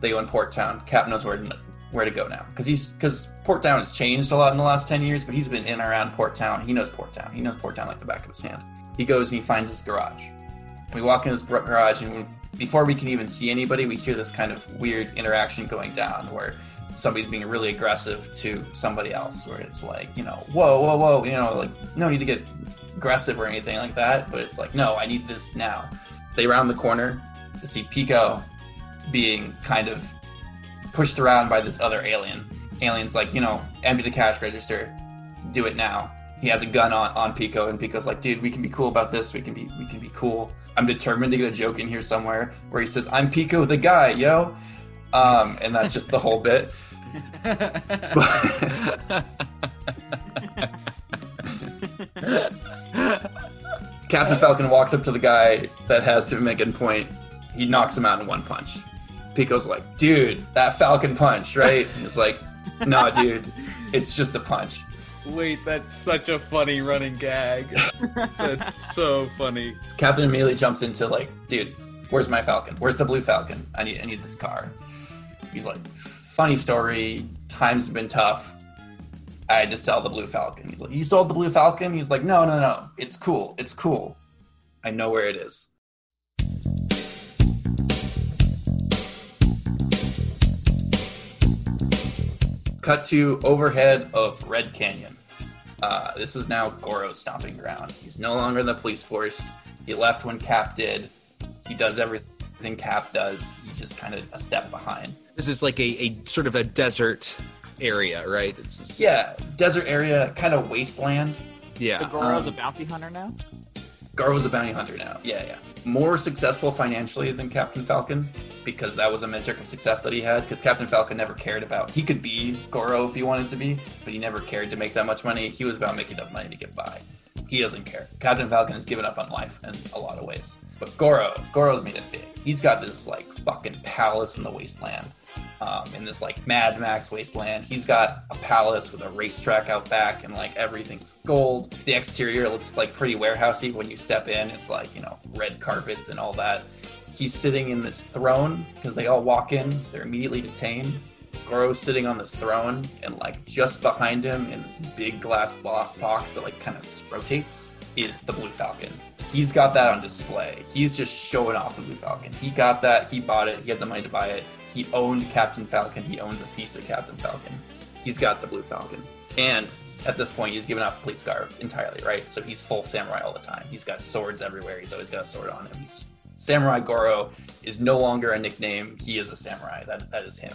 they go in Port Town. Cap knows where to, where to go now because he's because Port Town has changed a lot in the last ten years, but he's been in and around Port Town. He knows Port Town. He knows Port Town like the back of his hand. He goes and he finds his garage. We walk in his garage, and before we can even see anybody, we hear this kind of weird interaction going down where somebody's being really aggressive to somebody else, where it's like, you know, whoa, whoa, whoa, you know, like, no need to get aggressive or anything like that, but it's like, no, I need this now. They round the corner to see Pico being kind of pushed around by this other alien. Alien's like, you know, empty the cash register, do it now. He has a gun on, on Pico, and Pico's like, dude, we can be cool about this. We can be we can be cool. I'm determined to get a joke in here somewhere where he says, I'm Pico the guy, yo. Um, and that's just the whole bit. Captain Falcon walks up to the guy that has him making point. He knocks him out in one punch. Pico's like, dude, that Falcon punch, right? And he's like, no, dude, it's just a punch. Wait, that's such a funny running gag. that's so funny. Captain immediately jumps into like, dude, where's my Falcon? Where's the blue Falcon? I need I need this car. He's like, funny story. Times have been tough. I had to sell the blue Falcon. He's like, you sold the blue Falcon? He's like, no, no, no. It's cool. It's cool. I know where it is. Cut to overhead of Red Canyon. Uh, this is now Goro's stomping ground. He's no longer in the police force. He left when Cap did. He does everything Cap does. He's just kind of a step behind. This is like a, a sort of a desert area, right? It's just- Yeah, desert area, kind of wasteland. The yeah. Goro's Um, a bounty hunter now. Goro's a bounty hunter now. Yeah, yeah. More successful financially than Captain Falcon because that was a metric of success that he had. Because Captain Falcon never cared about. He could be Goro if he wanted to be, but he never cared to make that much money. He was about making enough money to get by. He doesn't care. Captain Falcon has given up on life in a lot of ways. But Goro, Goro's made it big. He's got this like fucking palace in the wasteland. Um, in this like Mad Max wasteland, he's got a palace with a racetrack out back, and like everything's gold. The exterior looks like pretty warehousey. When you step in, it's like you know red carpets and all that. He's sitting in this throne because they all walk in. They're immediately detained. Goro's sitting on this throne, and like just behind him in this big glass bo- box that like kind of rotates is the Blue Falcon. He's got that on display. He's just showing off the Blue Falcon. He got that. He bought it. He had the money to buy it. He owned Captain Falcon. He owns a piece of Captain Falcon. He's got the Blue Falcon. And at this point, he's given up police garb entirely, right? So he's full samurai all the time. He's got swords everywhere. He's always got a sword on him. He's Samurai Goro is no longer a nickname. He is a samurai. That that is him.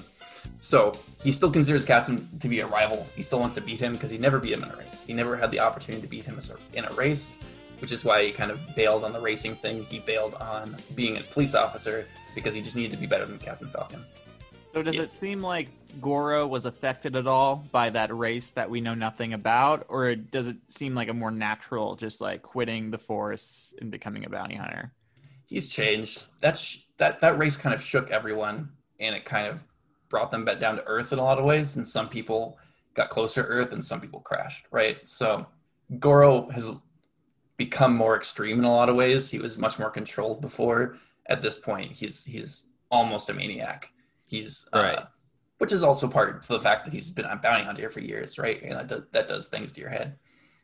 So he still considers Captain to be a rival. He still wants to beat him because he never beat him in a race. He never had the opportunity to beat him in a race, which is why he kind of bailed on the racing thing. He bailed on being a police officer because he just needed to be better than Captain Falcon. So does Yeah. it seem like Goro was affected at all by that race that we know nothing about, or does it seem like a more natural, just like quitting the force and becoming a bounty hunter? He's changed. That's that that race kind of shook everyone, and it kind of brought them back down to earth in a lot of ways. And some people got closer to earth, and some people crashed. Right. So Goro has become more extreme in a lot of ways. He was much more controlled before. At this point, he's he's almost a maniac. He's Right. uh, which is also part to the fact that he's been a bounty hunter for years, right? And that does, that does things to your head.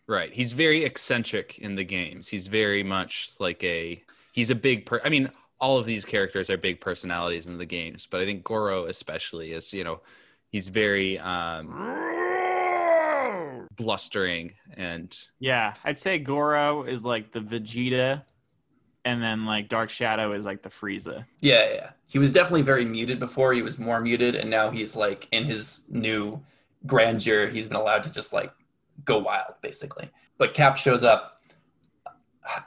Right. He's very eccentric in the games. He's very much like a he's a big per I mean, all of these characters are big personalities in the games, but I think Goro especially is, you know, he's very um blustering and Yeah, I'd say Goro is like the Vegeta, and then like Dark Shadow is like the Frieza. Yeah, yeah. He was definitely very muted before. He was more muted, and now he's like in his new grandeur. He's been allowed to just like go wild, basically. But Cap shows up.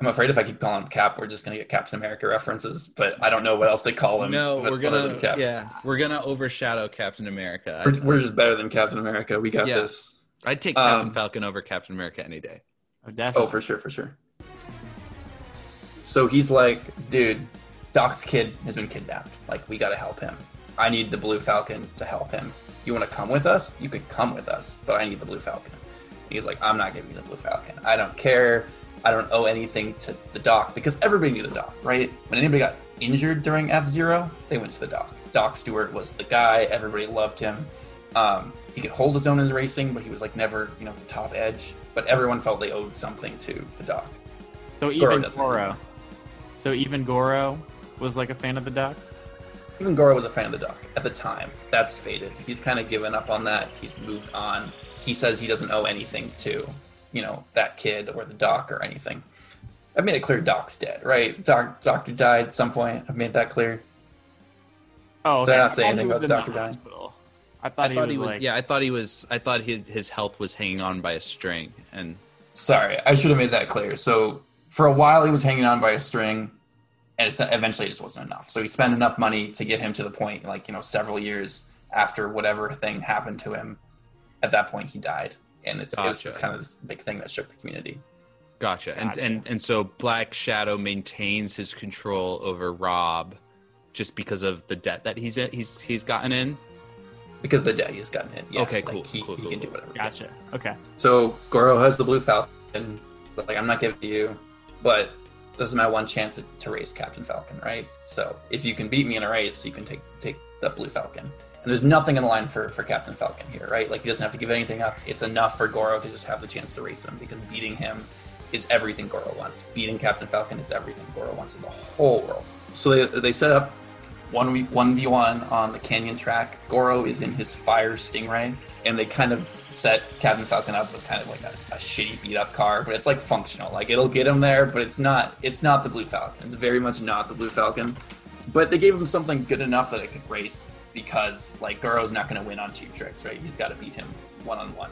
I'm afraid if I keep calling him Cap, we're just gonna get Captain America references. But I don't know what else to call him. No, we're gonna Cap. yeah, we're gonna overshadow Captain America. We're, we're just better than Captain America. We got Yeah. this. I'd take Captain um, Falcon over Captain America any day. Oh, definitely. Oh, for sure, for sure. So he's like, dude, Doc's kid has been kidnapped. Like, we gotta help him. I need the Blue Falcon to help him. You wanna come with us? You can come with us, but I need the Blue Falcon. He's like, I'm not giving you the Blue Falcon. I don't care. I don't owe anything to the Doc because everybody knew the Doc, right? When anybody got injured during F Zero, they went to the Doc. Doc Stewart was the guy. Everybody loved him. Um, he could hold his own in racing, but he was like never, you know, the top edge. But everyone felt they owed something to the Doc. So Goro even doesn't. Goro. So even Goro was like a fan of the Duck. Even Goro was a fan of the Doc at the time. That's faded. He's kind of given up on that. He's moved on. He says he doesn't owe anything to, you know, that kid or the Doc or anything. I've made it clear Doc's dead, right? Doc, Doctor died at some point. I've made that clear. Oh, Did I okay. not say thought anything about in the Dr. Dyne? hospital. I thought, I thought he was, like, yeah, I thought he was I thought his his health was hanging on by a string and Sorry, I should have made that clear. So for a while he was hanging on by a string, and it's, eventually it just wasn't enough. So he spent enough money to get him to the point, like you know, several years after whatever thing happened to him. At that point, he died, and it's it was just kind of this big thing that shook the community. Gotcha. And Gotcha. and and so Black Shadow maintains his control over Rob just because of the debt that he's in, he's he's gotten in. because the debt he's gotten in. Yeah, Okay, like, cool, He, cool, he cool, can do whatever. Gotcha. Okay. So Goro has the blue falcon. Like I'm not giving to you, but this is my one chance to, to race Captain Falcon, right? So if you can beat me in a race, you can take take the blue falcon. And there's nothing in the line for for Captain Falcon here, right? Like he doesn't have to give anything up. It's enough for Goro to just have the chance to race him because beating him is everything Goro wants. Beating Captain Falcon is everything Goro wants in the whole world. So they, they set up one v one v one on the canyon track. Goro is in his fire stingray, and they kind of set Captain Falcon up with kind of like a, a shitty beat up car, but it's like functional. Like it'll get him there, but it's not. It's not the Blue Falcon. It's very much not the Blue Falcon. But they gave him something good enough that it could race because like Goro's not going to win on cheap tricks, right? He's got to beat him one on one.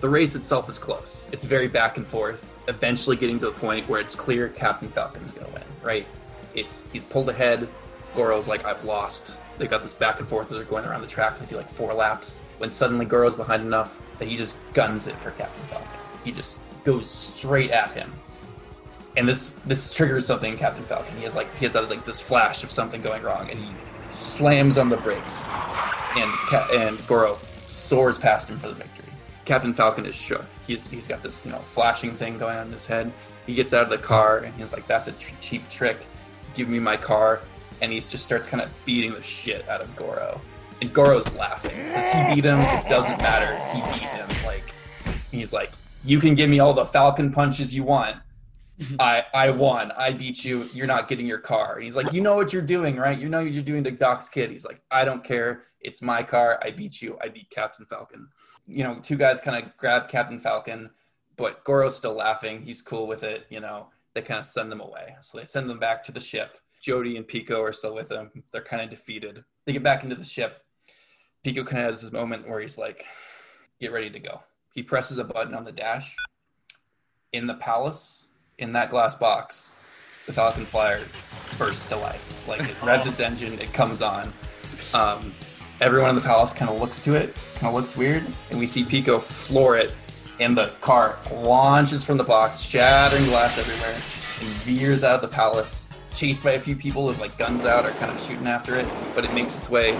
The race itself is close. It's very back and forth. Eventually, getting to the point where it's clear Captain Falcon is going to win, right? It's he's pulled ahead. Goro's like, I've lost. They've got this back and forth. They're going around the track. They do like four laps. When suddenly Goro's behind enough that he just guns it for Captain Falcon. He just goes straight at him. And this this triggers something in Captain Falcon. He has like he has uh, like this flash of something going wrong, and he slams on the brakes, and Ca- and Goro soars past him for the victory. Captain Falcon is shook. He's he's got this you know flashing thing going on in his head. He gets out of the car and he's like, "That's a tr- cheap trick. Give me my car." And he just starts kind of beating the shit out of Goro. And Goro's laughing because he beat him. It doesn't matter. He beat him. Like he's like, you can give me all the Falcon punches you want. I I won. I beat you. You're not getting your car. And he's like, you know what you're doing, right? You know what you're doing to Doc's kid. He's like, I don't care. It's my car. I beat you. I beat Captain Falcon. You know, two guys kind of grab Captain Falcon, but Goro's still laughing. He's cool with it. You know, they kind of send them away. So they send them back to the ship. Jody and Pico are still with him. They're kind of defeated. They get back into the ship. Pico kind of has this moment where he's like, get ready to go. He presses a button on the dash. In the palace, in that glass box, the Falcon Flyer bursts to life. Like it revs its engine, it comes on. Um, everyone in the palace kind of looks to it, kind of looks weird, and we see Pico floor it, and the car launches from the box, shattering glass everywhere, and veers out of the palace, chased by a few people with like guns out or kind of shooting after it, but it makes its way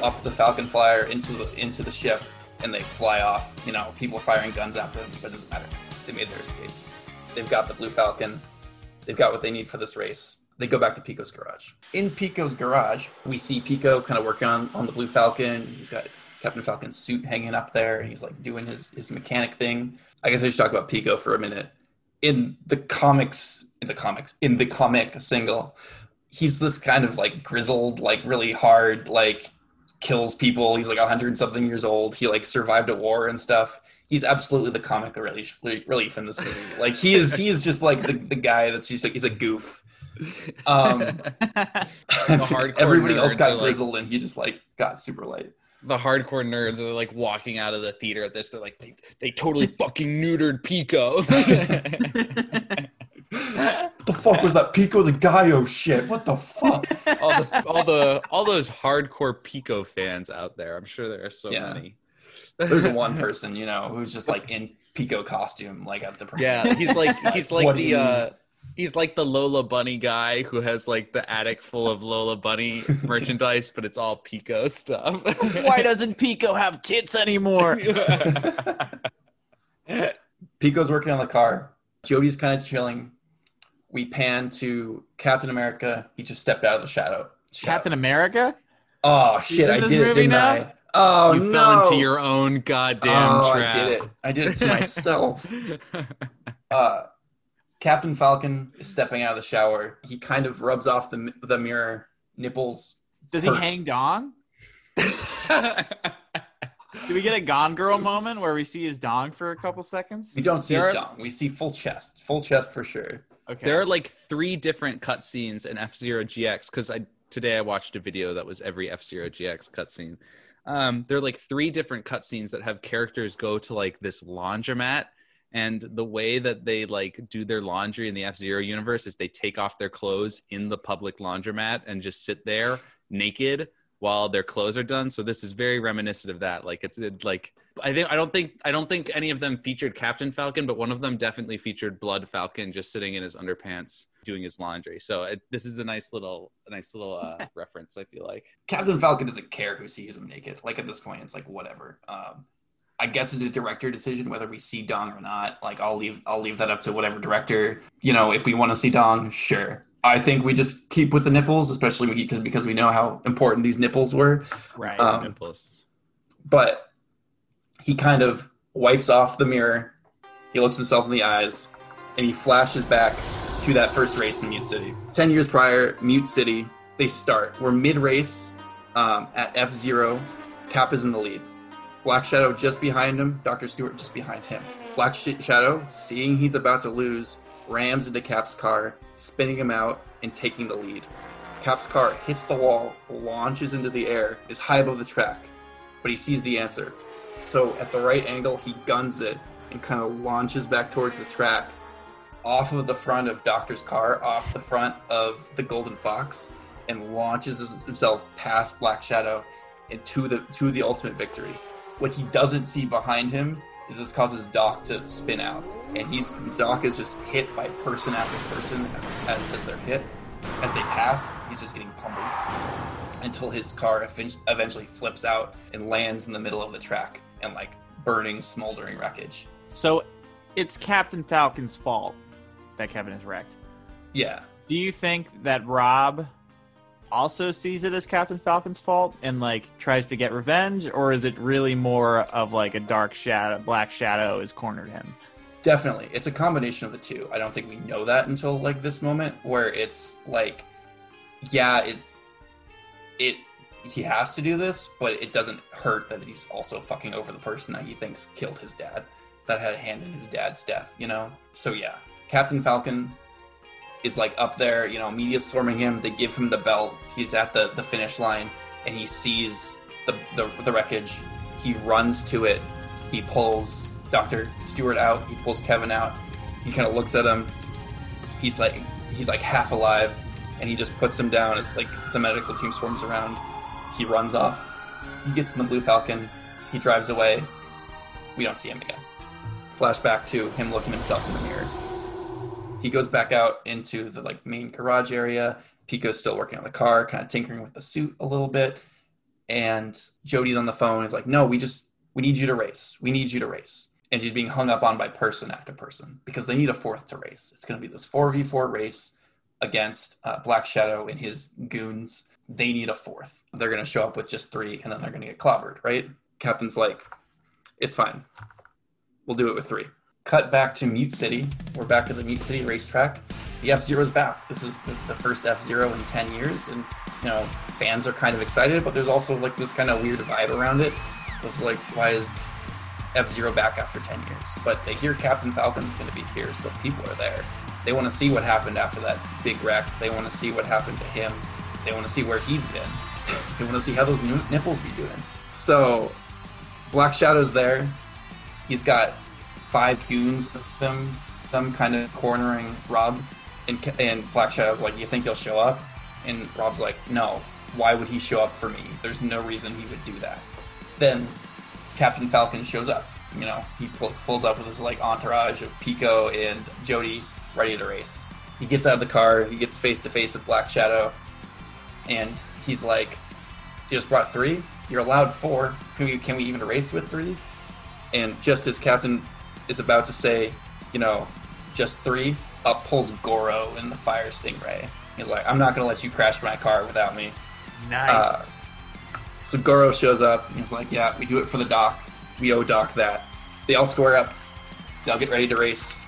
up the Falcon Flyer into the into the ship, and they fly off. You know, people firing guns after them, but it doesn't matter. They made their escape. They've got the Blue Falcon. They've got what they need for this race. They go back to Pico's garage. In Pico's garage, we see Pico kind of working on, on the Blue Falcon. He's got Captain Falcon's suit hanging up there. He's like doing his, his mechanic thing. I guess I should talk about Pico for a minute. In the comics, in the comics, in the comic single, he's this kind of like grizzled, like really hard, like kills people. He's like a hundred something years old. He like survived a war and stuff. He's absolutely the comic relief, relief in this movie. Like he is, he is just like the, the guy that's just like he's a goof. Um, everybody else got are like- grizzled, and he just like got super light. the hardcore nerds are like walking out of the theater at this. They're like, they, they totally fucking neutered Pico. What the fuck was that Pico de Gallo shit? What the fuck? all the all the all those hardcore Pico fans out there. I'm sure there are so Yeah. many. There's one person, you know, who's just like in Pico costume, like at the Yeah, he's like he's like What the uh he's like the Lola Bunny guy who has like the attic full of Lola Bunny merchandise, but it's all Pico stuff. Why doesn't Pico have tits anymore? Pico's working on the car. Jody's kind of chilling. We pan to Captain America. He just stepped out of the shadow. shadow. Captain America? Oh shit! I did it, didn't now? I? Oh you no! fell into your own goddamn oh, trap. I did it. I did it to myself. uh, Captain Falcon is stepping out of the shower. He kind of rubs off the the mirror nipples. Does he hang dong? Do we get a Gone Girl moment where we see his dong for a couple seconds? We don't see There his are- dong. We see full chest, full chest for sure. Okay. There are like three different cutscenes in F Zero GX because I today I watched a video that was every F Zero GX cutscene. Um, there are like three different cutscenes that have characters go to like this laundromat, and the way that they like do their laundry in the F Zero universe is they take off their clothes in the public laundromat and just sit there naked while their clothes are done. So this is very reminiscent of that. Like it's it, like I think I don't think I don't think any of them featured Captain Falcon, but one of them definitely featured Blood Falcon just sitting in his underpants doing his laundry. So it, this is a nice little a nice little uh, reference. I feel like. Captain Falcon doesn't care who sees him naked. Like at this point, it's like whatever. Um, I guess it's a director decision whether we see Dong or not. Like I'll leave I'll leave that up to whatever director. You know, if we want to see Dong, sure. I think we just keep with the nipples, especially because because we know how important these nipples were. right. um, Nipples. But he kind of wipes off the mirror. He looks himself in the eyes, and he flashes back to that first race in Mute City. Ten years prior, Mute City, they start. We're mid race um, at F Zero. Cap is in the lead. Black Shadow just behind him. Doctor Stewart just behind him. Black Sh- Shadow, seeing he's about to lose, rams into Cap's car, spinning him out and taking the lead. Cap's car hits the wall, launches into the air, is high above the track, but he sees the answer. So at the right angle, he guns it and kind of launches back towards the track, off of the front of Doctor's car, off the front of the Golden Fox, and launches himself past Black Shadow and to the to the ultimate victory. What he doesn't see behind him is this causes Doc to spin out, and he's Doc is just hit by person after person as, as they're hit. As they pass, he's just getting pummeled until his car eventually flips out and lands in the middle of the track and like burning, smoldering wreckage. so it's Captain Falcon's fault that Kevin is wrecked. Yeah, Do you think that Rob also sees it as Captain Falcon's fault and like tries to get revenge, or is it really more of like a dark shadow, black shadow has cornered him? Definitely. It's a combination of the two. I don't think we know that until like this moment where it's like yeah, it it he has to do this, but it doesn't hurt that he's also fucking over the person that he thinks killed his dad, that had a hand in his dad's death, you know? So yeah, Captain Falcon is like up there, you know, media swarming him, they give him the belt, he's at the, the finish line, and he sees the, the, the wreckage. He runs to it, he pulls Dr. Stewart out, he pulls Kevin out, he kind of looks at him, he's like he's like half alive, and he just puts him down It's like the medical team swarms around. He runs off. He gets in the Blue Falcon. He drives away. We don't see him again. Flashback to him looking himself in the mirror. He goes back out into the like main garage area. Pico's still working on the car, kind of tinkering with the suit a little bit. And Jody's on the phone. He's like, "No, we just we need you to race. We need you to race." And she's being hung up on by person after person because they need a fourth to race. It's going to be this four v four race against uh, Black Shadow and his goons. They need a fourth. They're going to show up with just three, and then they're going to get clobbered, right? Captain's like, it's fine. We'll do it with three. Cut back to Mute City. We're back to the Mute City racetrack. The F Zero's back. This is the, the first F Zero in 10 years, and, you know, fans are kind of excited, but there's also like this kind of weird vibe around it. This is like, why is F Zero back after 10 years? But they hear Captain Falcon's going to be here, so people are there. They want to see what happened after that big wreck. They want to see what happened to him. They want to see where he's been. they want to see how those nipples be doing. So, Black Shadow's there. He's got five goons with them, them kind of cornering Rob. And, and Black Shadow's like, You think he'll show up? And Rob's like, No. Why would he show up for me? There's no reason he would do that. Then Captain Falcon shows up. You know, he pull, pulls up with his like entourage of Pico and Jody ready to race. He gets out of the car, he gets face to face with Black Shadow, and he's like, "You just brought three? You're allowed four. Can we can we even race with three? And just as Captain is about to say, you know, just three, up pulls Goro in the Fire Stingray. He's like, "I'm not gonna let you crash my car without me." Nice. Uh, so Goro shows up. And he's like, "Yeah, we do it for the Doc. We owe Doc that." They all square up. They all get ready to race.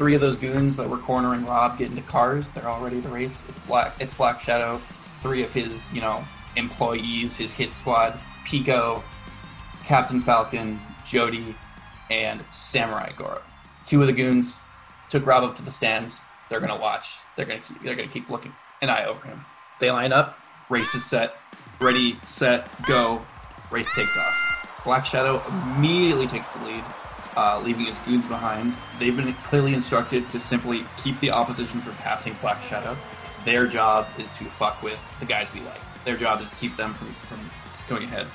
Three of those goons that were cornering Rob get into cars. They're all ready to race. It's Black. It's Black Shadow. Three of his, you know, employees, his hit squad: Pico, Captain Falcon, Jody, and Samurai Goro. Two of the goons took Rob up to the stands. They're gonna watch. They're gonna keep. They're gonna keep looking an eye over him. They line up. Race is set. Ready, set, go. Race takes off. Black Shadow immediately takes the lead, uh, leaving his goons behind. They've been clearly instructed to simply keep the opposition from passing Black Shadow. Their job is to fuck with the guys we like. Their job is to keep them from, from going ahead.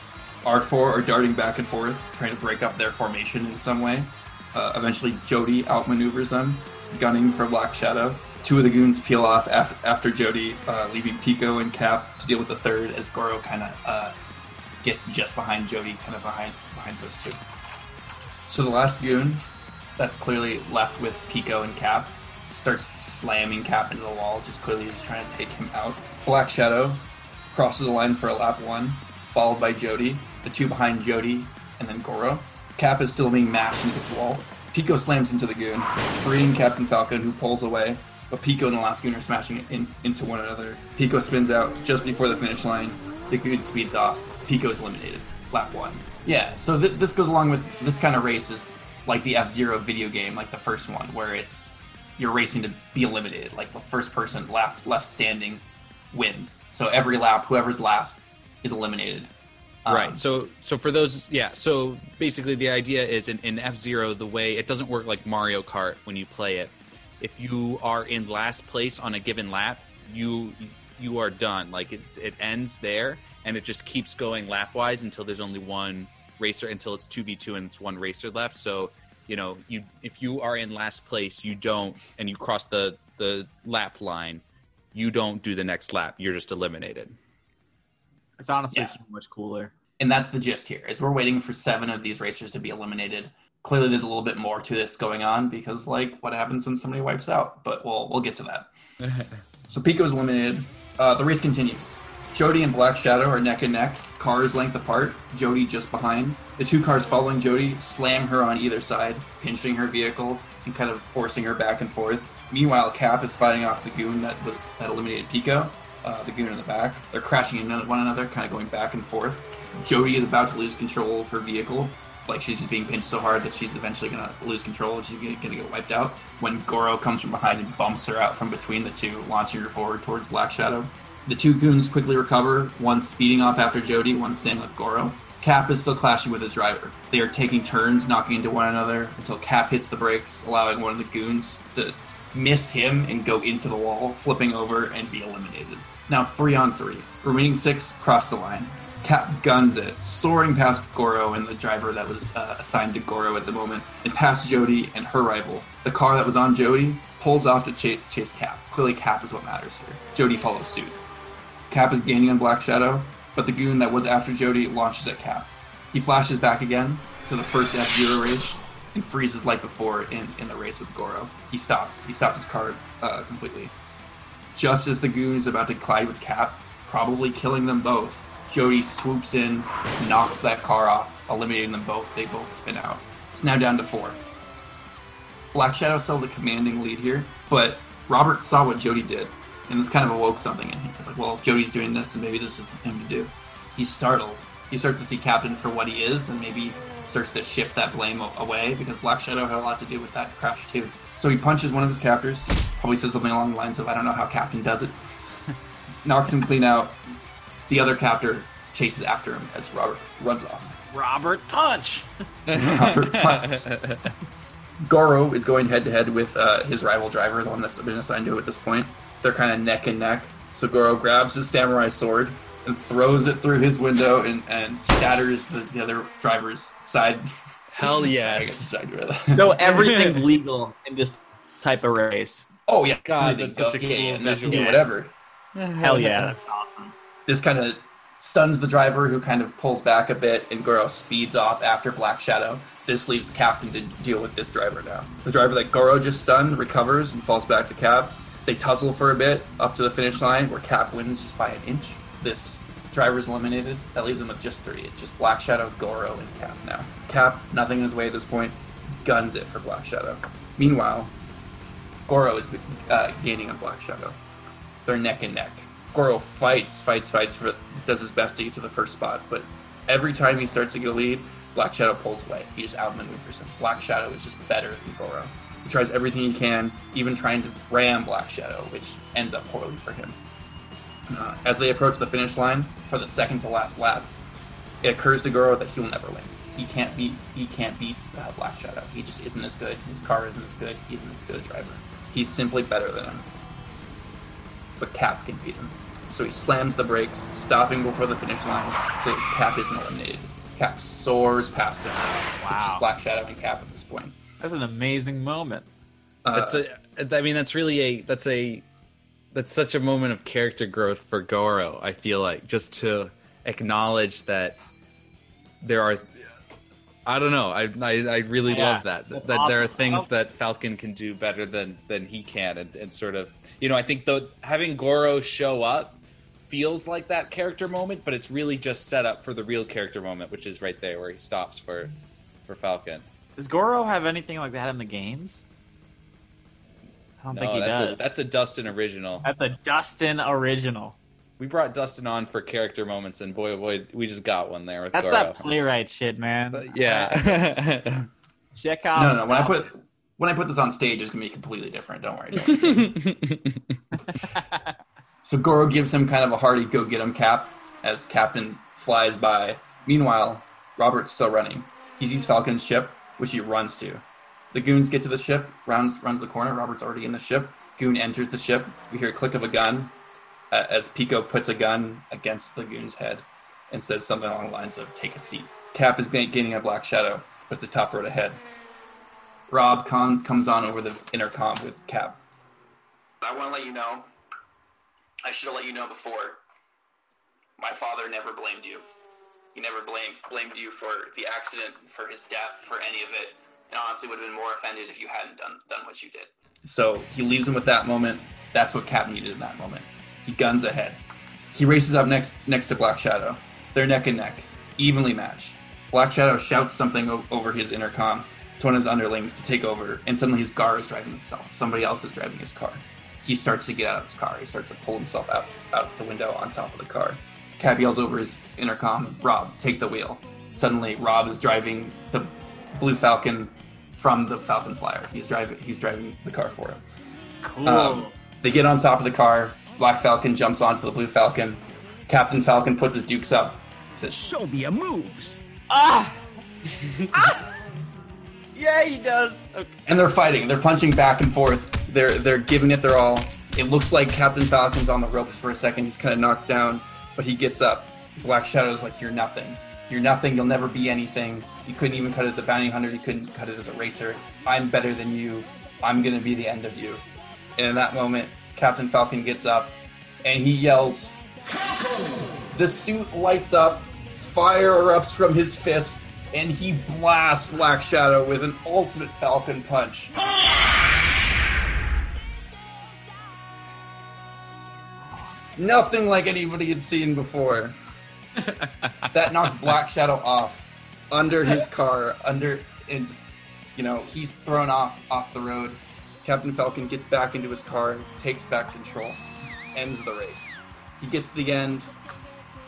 R4 are darting back and forth, trying to break up their formation in some way. Uh, eventually, Jody outmaneuvers them, gunning for Black Shadow. Two of the goons peel off af- after Jody, uh, leaving Pico and Cap to deal with the third as Goro kind of uh, gets just behind Jody, kind of behind behind those two. So the last goon, that's clearly left with Pico and Cap, starts slamming Cap into the wall, just clearly just trying to take him out. Black Shadow crosses the line for a lap one, followed by Jody, the two behind Jody, and then Goro. Cap is still being mashed into the wall. Pico slams into the goon, freeing Captain Falcon, who pulls away. But Pico and the last goon are smashing in, into one another. Pico spins out just before the finish line. The goon speeds off. Pico is eliminated. Lap one. Yeah, so th- this goes along with this kind of race is like the F Zero video game, like the first one, where it's you're racing to be eliminated. Like the first person left left standing wins. So every lap, whoever's last is eliminated. Um, right. So so for those yeah, so basically the idea is in, in F Zero the way it doesn't work like Mario Kart when you play it. If you are in last place on a given lap, you you are done. Like it, it ends there and it just keeps going lap wise until there's only one racer until it's two v two and it's one racer left. So, you know, you if you are in last place, you don't and you cross the the lap line, you don't do the next lap. You're just eliminated. It's honestly Yeah. so much cooler. and that's the gist here is we're waiting for seven of these racers to be eliminated clearly there's a little bit more to this going on because like what happens when somebody wipes out but we'll we'll get to that so pico's eliminated Uh, the race continues. Jody and Black Shadow are neck and neck, cars length apart, Jody just behind. The two cars following Jody slam her on either side, pinching her vehicle and kind of forcing her back and forth. Meanwhile, Cap is fighting off the goon that was that eliminated Pico, uh, the goon in the back. They're crashing into one another, kind of going back and forth. Jody is about to lose control of her vehicle. Like she's just being pinched so hard that she's eventually gonna lose control and she's gonna, gonna get wiped out. When Goro comes from behind and bumps her out from between the two, launching her forward towards Black Shadow. The two goons quickly recover, one speeding off after Jody, one staying with Goro. Cap is still clashing with his driver. They are taking turns knocking into one another until Cap hits the brakes, allowing one of the goons to miss him and go into the wall, flipping over and be eliminated. It's now three on three. Remaining six cross the line. Cap guns it, soaring past Goro and the driver that was uh, assigned to Goro at the moment, and past Jody and her rival. The car that was on Jody pulls off to cha- chase Cap. Clearly, Cap is what matters here. Jody follows suit. Cap is gaining on Black Shadow, but the goon that was after Jody launches at Cap. He flashes back again to the first F Zero race and freezes like before in, in the race with Goro. He stops. He stops his car uh, completely. Just as the goon is about to collide with Cap, probably killing them both, Jody swoops in, knocks that car off, eliminating them both. They both spin out. It's now down to four. Black Shadow sells a commanding lead here, but Robert saw what Jody did, and this kind of awoke something in him. He's like, well, if Jody's doing this, then maybe this is the thing to do. He's startled. He starts to see Captain for what he is, and maybe starts to shift that blame away because Black Shadow had a lot to do with that crash too. So he punches one of his captors. Probably says something along the lines of, "I don't know how Captain does it." Knocks him clean out. The other captor chases after him as Robert runs off. Robert Punch. Robert punch. Goro is going head to head with uh, his rival driver, the one that's been assigned to it at this point. They're kind of neck and neck. So Goro grabs his samurai sword and throws it through his window and, and shatters the, the other driver's side. Hell I yes. side. So everything's legal in this type of race. oh yeah, God, everything that's such a goes- yeah, cool yeah, nothing, visual. do whatever. Hell yeah, that's awesome. This kind of stuns the driver, who kind of pulls back a bit, and Goro speeds off after Black Shadow. This leaves Captain to deal with this driver now. The driver that Goro just stunned recovers and falls back to Cap. They tussle for a bit up to the finish line, where Cap wins just by an inch. This driver's eliminated. That leaves him with just three. It's just Black Shadow, Goro, and Cap now. Cap, nothing in his way at this point, guns it for Black Shadow. Meanwhile, Goro is uh, gaining on Black Shadow. They're neck and neck. Goro fights, fights, fights for does his best to get to the first spot, but every time he starts to get a lead, Black Shadow pulls away. He just outmaneuvers him. Black Shadow is just better than Goro. He tries everything he can, even trying to ram Black Shadow, which ends up poorly for him. Uh, as they approach the finish line for the second to last lap, it occurs to Goro that he'll never win. He can't beat. He can't beat uh, Black Shadow. He just isn't as good. His car isn't as good. He isn't as good a driver. He's simply better than him. But Cap can beat him. So he slams the brakes, stopping before the finish line, so Cap isn't eliminated. Cap soars past him. It's just Wow. Black Shadow and Cap at this point. That's an amazing moment. Uh, That's a. I mean, that's really a. That's a. That's such a moment of character growth for Goro. I feel like just to acknowledge that there are. I don't know. I I, I really Yeah, love that. that there are things that Falcon can do better than than he can, and, and sort of you know I think though having Goro show up feels like that character moment, but it's really just set up for the real character moment, which is right there where he stops for for Falcon. Does Goro have anything like that in the games? I don't think he that's does. a that's a Dustin original. That's a Dustin original. We brought Dustin on for character moments, and boy, oh boy, we just got one there with That's Goro. that playwright shit, man. But yeah. Check out. no, no, no. When I put when I put this on stage, it's gonna be completely different. Don't worry. Don't worry. So Goro gives him kind of a hearty go get him cap as Captain flies by. Meanwhile, Robert's still running. He sees Falcon's ship, which he runs to. The goons get to the ship, rounds runs the corner. Robert's already in the ship. Goon enters the ship. We hear a click of a gun uh, as Pico puts a gun against the goon's head and says something along the lines of "Take a seat." Cap is gaining a black shadow, but it's a tough road ahead. Rob con- comes on over the intercom with Cap. I want to let you know I should have let you know before. My father never blamed you. He never blamed blamed you for the accident, for his death, for any of it. And honestly, would have been more offended if you hadn't done done what you did. So he leaves him with that moment. That's what Cap needed in that moment. He guns ahead. He races up next next to Black Shadow. They're neck and neck, evenly matched. Black Shadow shouts something o- over his intercom to one of his underlings to take over, and suddenly his car is driving itself. Somebody else is driving his car. He starts to get out of his car. He starts to pull himself out out the window on top of the car. Cab yells over his intercom, "Rob, take the wheel." Suddenly, Rob is driving the Blue Falcon from the Falcon Flyer. He's driving. He's driving the car for him. Cool. Um, they get on top of the car. Black Falcon jumps onto the Blue Falcon. Captain Falcon puts his dukes up. He says, "Show me your moves." ah! yeah, he does. Okay. And they're fighting. They're punching back and forth. They're they're giving it their all. It looks like Captain Falcon's on the ropes for a second. He's kind of knocked down, but he gets up. Black Shadow's like, "You're nothing. You're nothing. You'll never be anything. You couldn't even cut it as a bounty hunter. You couldn't cut it as a racer. I'm better than you. I'm gonna be the end of you." And in that moment, Captain Falcon gets up and he yells, The suit lights up, fire erupts from his fist, and he blasts Black Shadow with an ultimate Falcon punch. Nothing like anybody had seen before. that knocks Black Shadow off under his car, under and you know, he's thrown off off the road. Captain Falcon gets back into his car, takes back control, ends the race. He gets to the end.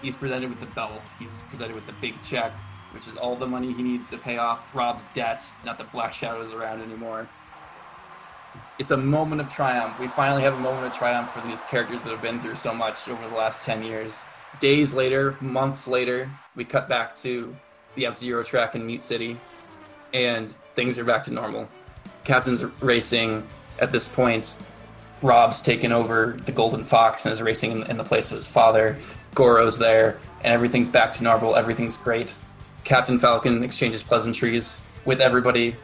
He's presented with the belt. He's presented with the big check, which is all the money he needs to pay off Rob's debts. Not that Black Shadow is around anymore. It's a moment of triumph. We finally have a moment of triumph for these characters that have been through so much over the last 10 years. Days later, months later, we cut back to the F Zero track in Mute City, and things are back to normal. Captain's racing at this point. Rob's taken over the Golden Fox and is racing in, in the place of his father. Goro's there, and everything's back to normal. Everything's great. Captain Falcon exchanges pleasantries with everybody.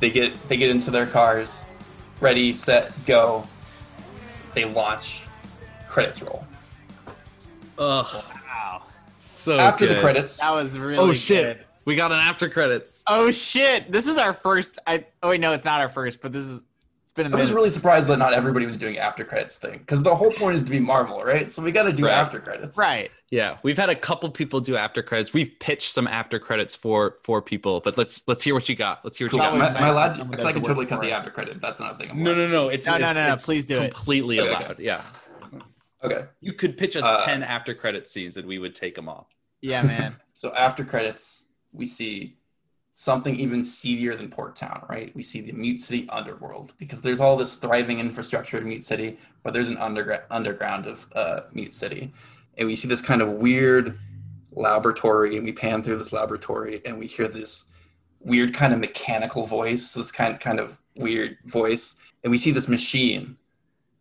They get they get into their cars, ready, set, go. They launch. Credits roll. Ugh, Wow. so After the credits, That was really Oh shit, good. we got an after credits. Oh shit! This is our first. I oh wait, no, it's not our first, but this is. It's been a I was really surprised that not everybody was doing after credits thing because the whole point is to be Marvel, right? So we got to do Right. after credits. right. Yeah, we've had a couple people do after credits. We've pitched some after credits for for people, but let's let's hear what you got. Let's hear what Cool. you That got. was My, my lad, someone because does I can totally cut for the after credit. if That's not a thing. I'm No, allowed. no, no. It's No, no, it's, no, no, it's please do it. completely Okay, okay. allowed. Yeah, Okay. you could pitch us Uh, ten after credit scenes and we would take them all. Yeah, man. So after credits, we see something even seedier than Port Town, right? We see the Mute City underworld because there's all this thriving infrastructure in Mute City, but there's an underground underground of uh, Mute City, and we see this kind of weird laboratory, and we pan through this laboratory, and we hear this weird kind of mechanical voice, this kind kind of weird voice, and we see this machine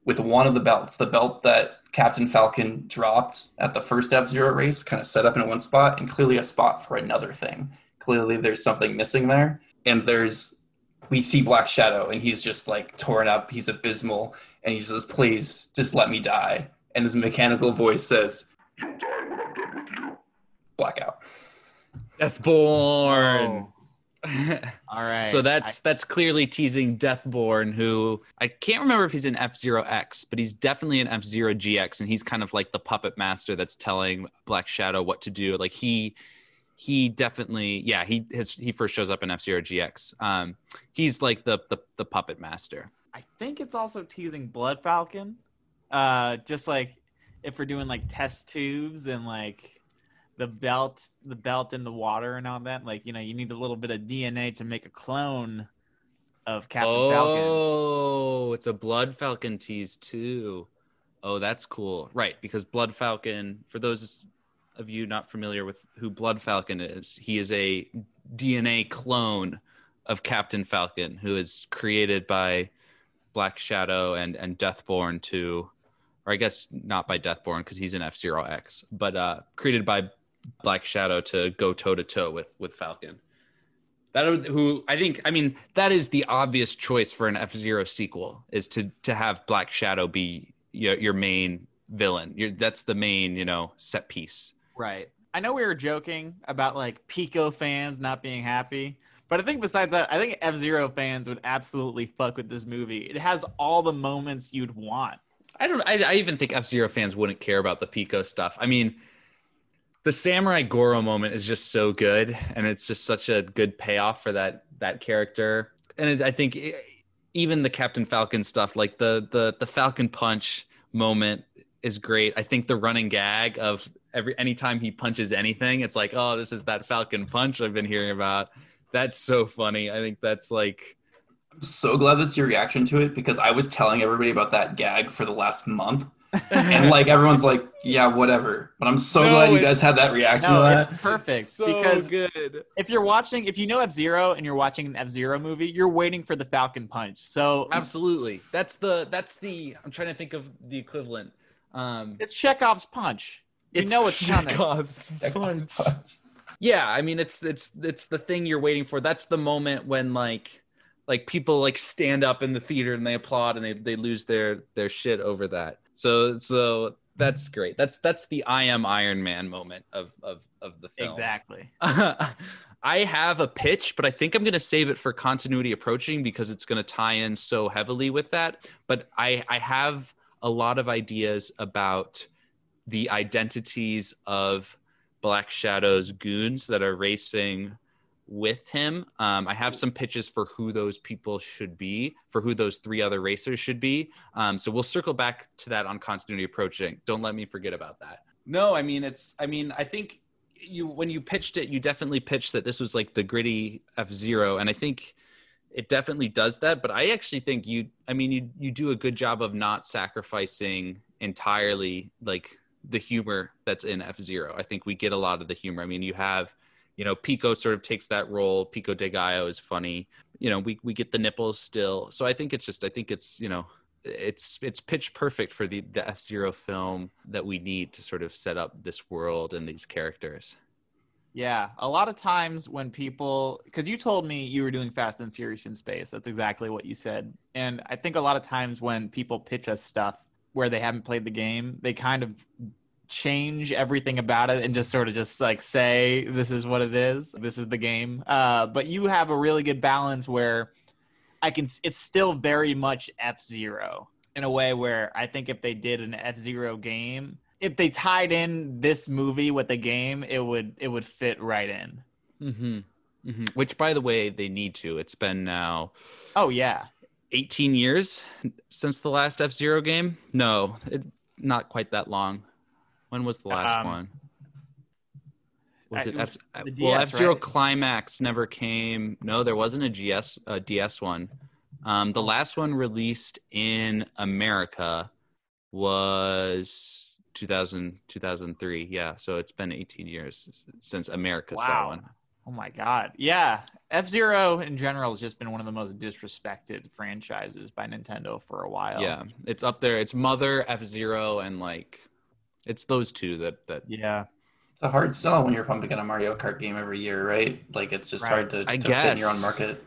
with one of the belts, the belt that Captain Falcon dropped at the first F Zero race, kind of set up in one spot, and clearly a spot for another thing. Clearly, there's something missing there, and there's we see Black Shadow, and he's just like torn up. He's abysmal, and he says, "Please, just let me die." And this mechanical voice says, You'll die when I'm done with you. "Blackout." Deathborn. Oh. All right. So that's that's clearly teasing Deathborn, who I can't remember if he's in F Zero X, but he's definitely in F Zero GX, and he's kind of like the puppet master that's telling Black Shadow what to do. Like he he definitely yeah he his he first shows up in F Zero GX. Um, he's like the, the the puppet master. I think it's also teasing Blood Falcon. Uh, just like if we're doing like test tubes and like the belt, the belt in the water and all that. Like you know, you need a little bit of DNA to make a clone of Captain Falcon. oh, it's a Blood Falcon tease too. Oh, that's cool. Right, because Blood Falcon, for those of you not familiar with who Blood Falcon is, he is a DNA clone of Captain Falcon, who is created by Black Shadow and and Deathborn to, or I guess not by Deathborn because he's an F Zero X, but uh, created by Black Shadow to go toe to toe with with Falcon. That who I think I mean that is the obvious choice for an F Zero sequel is to to have Black Shadow be your, your main villain. Your, that's the main you know set piece. Right. I know we were joking about like Pico fans not being happy, but I think besides that, I think F Zero fans would absolutely fuck with this movie. It has all the moments you'd want. I don't. I, I even think F Zero fans wouldn't care about the Pico stuff. I mean, the Samurai Goro moment is just so good, and it's just such a good payoff for that that character. And it, I think e- even the Captain Falcon stuff, like the the the Falcon Punch moment, is great. I think the running gag of every anytime he punches anything, it's like, oh, this is that Falcon Punch I've been hearing about. That's so funny. I think that's like I'm so glad that's your reaction to it because I was telling everybody about that gag for the last month. and like everyone's like, yeah, whatever. But I'm so No, glad you guys had that reaction No, to that. it's perfect so because good. if you're watching, if you know F Zero and you're watching an F Zero movie, you're waiting for the Falcon Punch. So Absolutely. That's the that's the I'm trying to think of the equivalent. Um it's Chekhov's punch. You know it's coming. Chekhov's That punch. Yeah, I mean it's it's it's the thing you're waiting for. That's the moment when like like people like stand up in the theater and they applaud and they they lose their their shit over that. So so that's great. That's that's the I am Iron Man moment of of of the film. Exactly. I have a pitch, but I think I'm going to save it for continuity approaching because it's going to tie in so heavily with that. But I, I have a lot of ideas about the identities of Black Shadow's goons that are racing with him. Um, I have some pitches for who those people should be, for who those three other racers should be. Um, so we'll circle back to that on continuity approaching. Don't let me forget about that. No, I mean it's. I mean I think you when you pitched it, you definitely pitched that this was like the gritty F Zero, and I think it definitely does that. But I actually think you. I mean you you do a good job of not sacrificing entirely like the humor that's in F Zero. I think we get a lot of the humor. I mean you have you know, Pico sort of takes that role. Pico de Gallo is funny. You know, we we get the nipples still. So I think it's just I think it's, you know, it's it's pitch perfect for the the F-Zero film that we need to sort of set up this world and these characters. Yeah, a lot of times when people, because you told me you were doing Fast and Furious in space, that's exactly what you said. And I think a lot of times when people pitch us stuff where they haven't played the game, they kind of change everything about it and just sort of just like say this is what it is, this is the game. Uh, but you have a really good balance where I can. It's still very much F Zero in a way where I think if they did an F Zero game if they tied in this movie with the game, it would it would fit right in. Mm-hmm. mm-hmm. Which, by the way, they need to. It's been now Oh yeah, 18 years since the last F Zero game. No, it, not quite that long. When was the last Um, one? Was it was F? the well, F Zero right? Climax never came. No, there wasn't a GS a DS one. Um, the last one released in America was 2000 2003. Yeah, so it's been 18 years since America saw one. Oh my god. Yeah. F Zero in general has just been one of the most disrespected franchises by Nintendo for a while. Yeah, it's up there. It's Mother, F Zero, and like, it's those two that that Yeah. It's a hard sell when you're pumping out a Mario Kart game every year, right? Like it's just Right. hard to, I to fit in your guess. own market.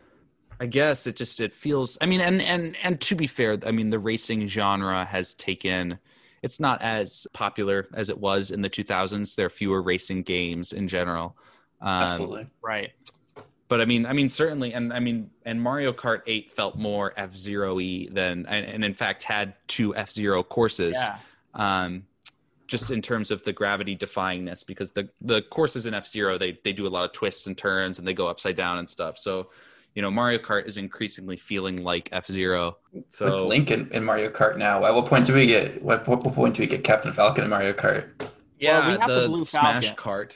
I guess it just it feels. I mean, and and and to be fair, I mean the racing genre has taken. It's not as popular as it was in the 2000s. There are fewer racing games in general. Um, Absolutely. Right. but I mean, I mean, certainly, and I mean, and Mario Kart 8 felt more F Zero y than, and, and in fact had two F Zero courses. Yeah. Um, just in terms of the gravity defyingness, because the the courses in F Zero they they do a lot of twists and turns and they go upside down and stuff. So, you know, Mario Kart is increasingly feeling like F Zero. With So Link in, in Mario Kart now, at what point do we get what, what point do we get Captain Falcon in Mario Kart? yeah, Well, we have the the, Blue Smash Falcon.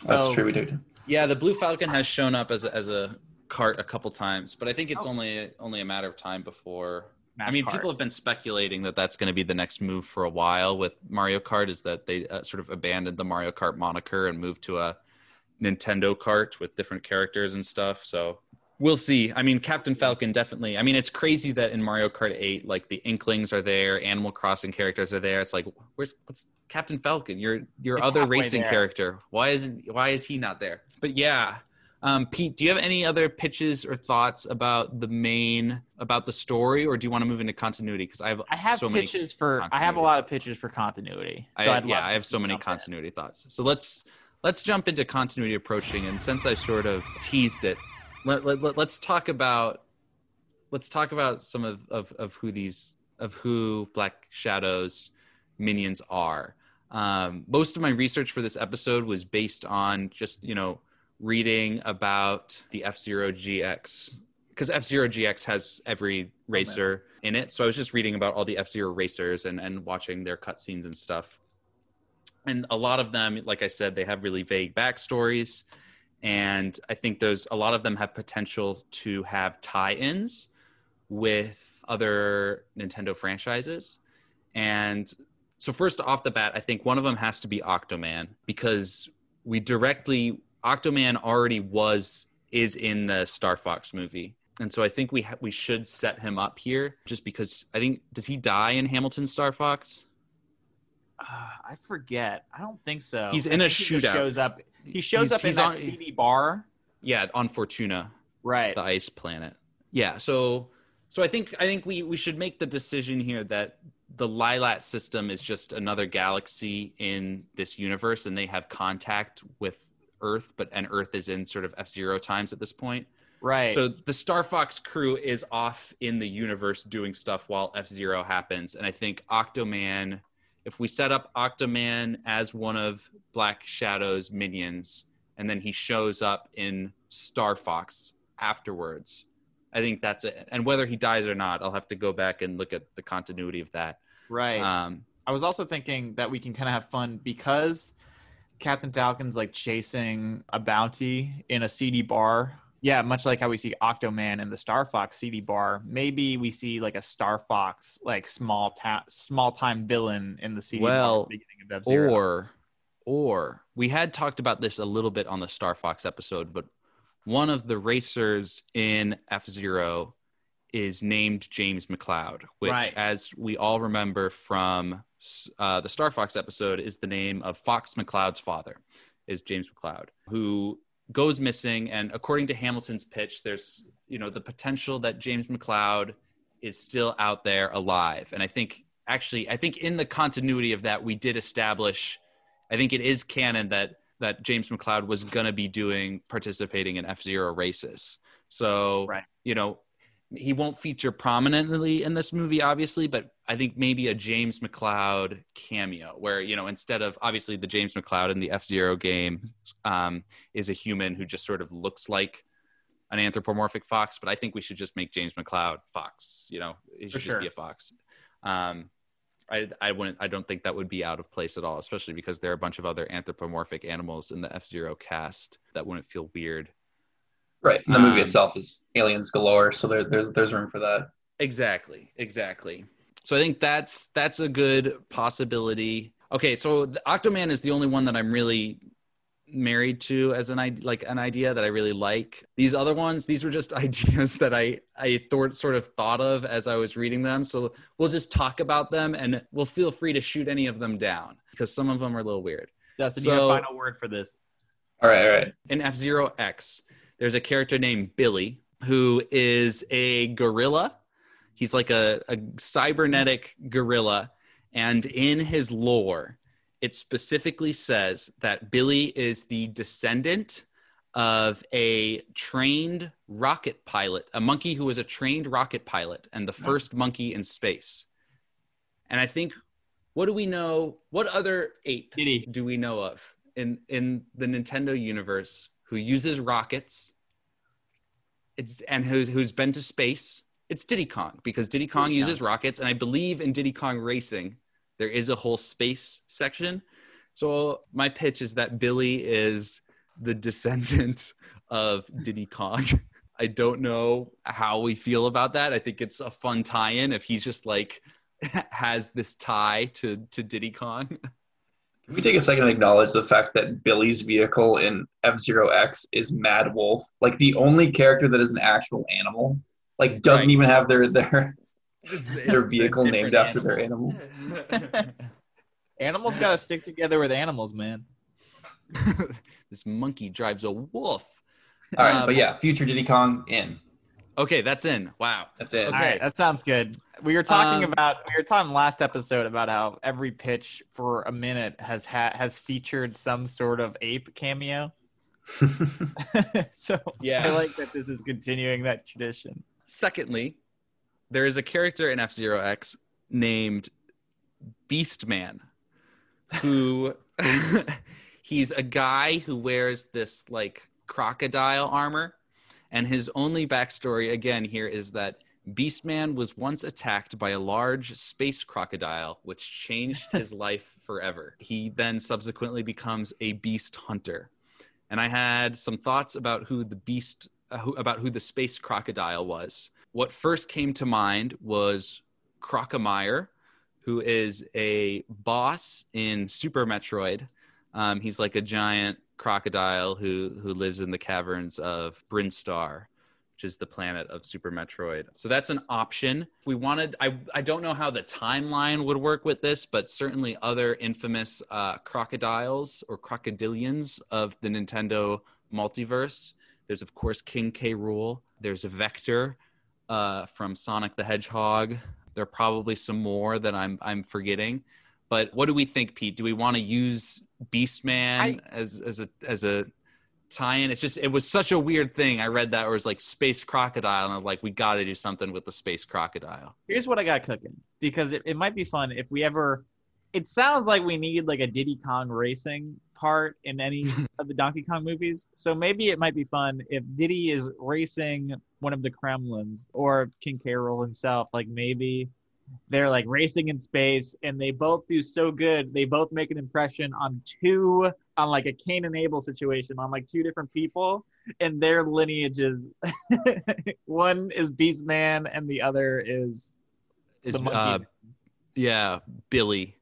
Cart. That's So- true, we do. Yeah, the Blue Falcon has shown up as a, as a cart a couple times, but I think it's Oh. only only a matter of time before I mean, Kart. people have been speculating that that's going to be the next move for a while with Mario Kart. Is that they uh, sort of abandoned the Mario Kart moniker and moved to a Nintendo Kart with different characters and stuff. So we'll see. I mean, Captain Falcon definitely. I mean, it's crazy that in Mario Kart Eight, like the Inklings are there, Animal Crossing characters are there. It's like, where's what's Captain Falcon? Your your It's other racing there. character. Why isn't why is he not there? But yeah. Um, Pete, do you have any other pitches or thoughts about the main about the story, or do you want to move into continuity? Because I have I have so pitches for I have a lot of pitches for continuity. I, So I'd yeah, I have so many continuity thoughts. So let's let's jump into continuity approaching. And since I sort of teased it, let, let, let, us talk about let's talk about some of, of, of who these of who Black Shadow's minions are. Um, most of my research for this episode was based on just you know reading about the F Zero GX because F Zero GX has every racer in it. So I was just reading about all the F Zero racers and and watching their cutscenes and stuff. And a lot of them, like I said, they have really vague backstories, and I think there's a lot of them have potential to have tie-ins with other Nintendo franchises. And so first off the bat, I think one of them has to be Octoman because we directly Octoman already was is in the Star Fox movie. And so I think we ha- we should set him up here just because I think does he die in Hamilton Star Fox? Uh, I forget. I don't think so. He's I in a think he shootout. Shows up. He shows He's- up in he's that on- CD bar. Yeah, on Fortuna. Right. the ice planet. Yeah, so so I think I think we we should make the decision here that the Lylat system is just another galaxy in this universe, and they have contact with Earth, but and Earth is in sort of F Zero times at this point. Right. So the Star Fox crew is off in the universe doing stuff while F Zero happens, and I think Octoman. If we set up Octoman as one of Black Shadow's minions, and then he shows up in Star Fox afterwards, I think that's it. And whether he dies or not, I'll have to go back and look at the continuity of that. right. Um, I was also thinking that we can kind of have fun because Captain Falcon's like chasing a bounty in a CD bar. Yeah, much like how we see Octoman in the Star Fox CD bar. Maybe we see like a Star Fox like small ta- small time villain in the CD bar Well, at the beginning of F-Zero. or or we had talked about this a little bit on the Star Fox episode, but one of the racers in F Zero is named James McCloud, which, Right. as we all remember from uh, the Star Fox episode, is the name of Fox McCloud's father, is James McCloud, who goes missing. And according to Hamilton's pitch, there's you know the potential that James McCloud is still out there alive. And I think actually, I think in the continuity of that, we did establish. I think it is canon that that James McCloud was going to be doing participating in F Zero races. So Right. you know he won't feature prominently in this movie, obviously, but I think maybe a James McCloud cameo where, you know, instead of obviously the James McCloud in the F Zero game um, is a human who just sort of looks like an anthropomorphic fox, but I think we should just make James McCloud Fox, you know, he should just be a fox. Um, I, I wouldn't, I don't think that would be out of place at all, especially because there are a bunch of other anthropomorphic animals in the F Zero cast that wouldn't feel weird. Right. And the movie Um, itself is aliens galore, so there, there's there's room for that. Exactly, exactly. So I think that's that's a good possibility. Okay, so the Octoman is the only one that I'm really married to as an i- like an idea that I really like. These other ones, these were just ideas that I I thought sort of thought of as I was reading them. So we'll just talk about them and we'll feel free to shoot any of them down because some of them are a little weird. Dustin, So- you have final word for this. All right, all right. in F Zero X, there's a character named Billy who is a gorilla. He's like a, a cybernetic gorilla. And in his lore, it specifically says that Billy is the descendant of a trained rocket pilot, a monkey who was a trained rocket pilot and the first monkey in space. And I think, what do we know? What other ape Diddy. do we know of in in the Nintendo universe who uses rockets? It's and who's who's been to space. It's Diddy Kong because Diddy Kong uses rockets, and I believe in Diddy Kong Racing there is a whole space section. So my pitch is that Billy is the descendant of Diddy Kong. I don't know how we feel about that. I think it's a fun tie-in if he's just like has this tie to to Diddy Kong. Can we take a second and acknowledge the fact that Billy's vehicle in F Zero X is Mad Wolf? Like the only character that is an actual animal. Like doesn't Right. even have their their It's- their it's a vehicle different named after their animal. Animals gotta stick together with animals, man. this monkey drives a wolf. All right, Um, but yeah, future Diddy Kong in. Okay, that's in. Wow. That's it. Okay. All right, that sounds good. We were talking Um, about we were talking last episode about how every pitch for a minute has ha- has featured some sort of ape cameo. so Yeah. I like that this is continuing that tradition. Secondly, there is a character in F Zero X named Beastman, who he's a guy who wears this like crocodile armor, and his only backstory again here is that Beastman was once attacked by a large space crocodile, which changed his life forever. He then subsequently becomes a beast hunter. And I had some thoughts about who the beast, uh, who, about who the space crocodile was. What first came to mind was Crocomire, who is a boss in Super Metroid. Um, he's like a giant crocodile who who lives in the caverns of Brinstar, which is the planet of Super Metroid. So that's an option. If we wanted, I I don't know how the timeline would work with this, but certainly other infamous uh, crocodiles or crocodilians of the Nintendo multiverse. There's of course King K. Rool. There's a Vector uh, from Sonic the Hedgehog. There are probably some more that I'm I'm forgetting. But what do we think, Pete? Do we want to use Beastman I- as as a as a tie-in? It's just it was such a weird thing. I read that it was like space crocodile, and I'm like, we got to do something with the space crocodile. Here's what I got cooking because it, it might be fun if we ever. It sounds like we need like a Diddy Kong racing part in any of the Donkey Kong movies. So maybe it might be fun if Diddy is racing one of the Kremlings or King K. Rool himself. Like maybe they're like racing in space and they both do so good. They both make an impression on two, on like a Cain and Abel situation, on like two different people and their lineages. one is Beast Man, and the other is Is the monkey. uh, yeah, Billy.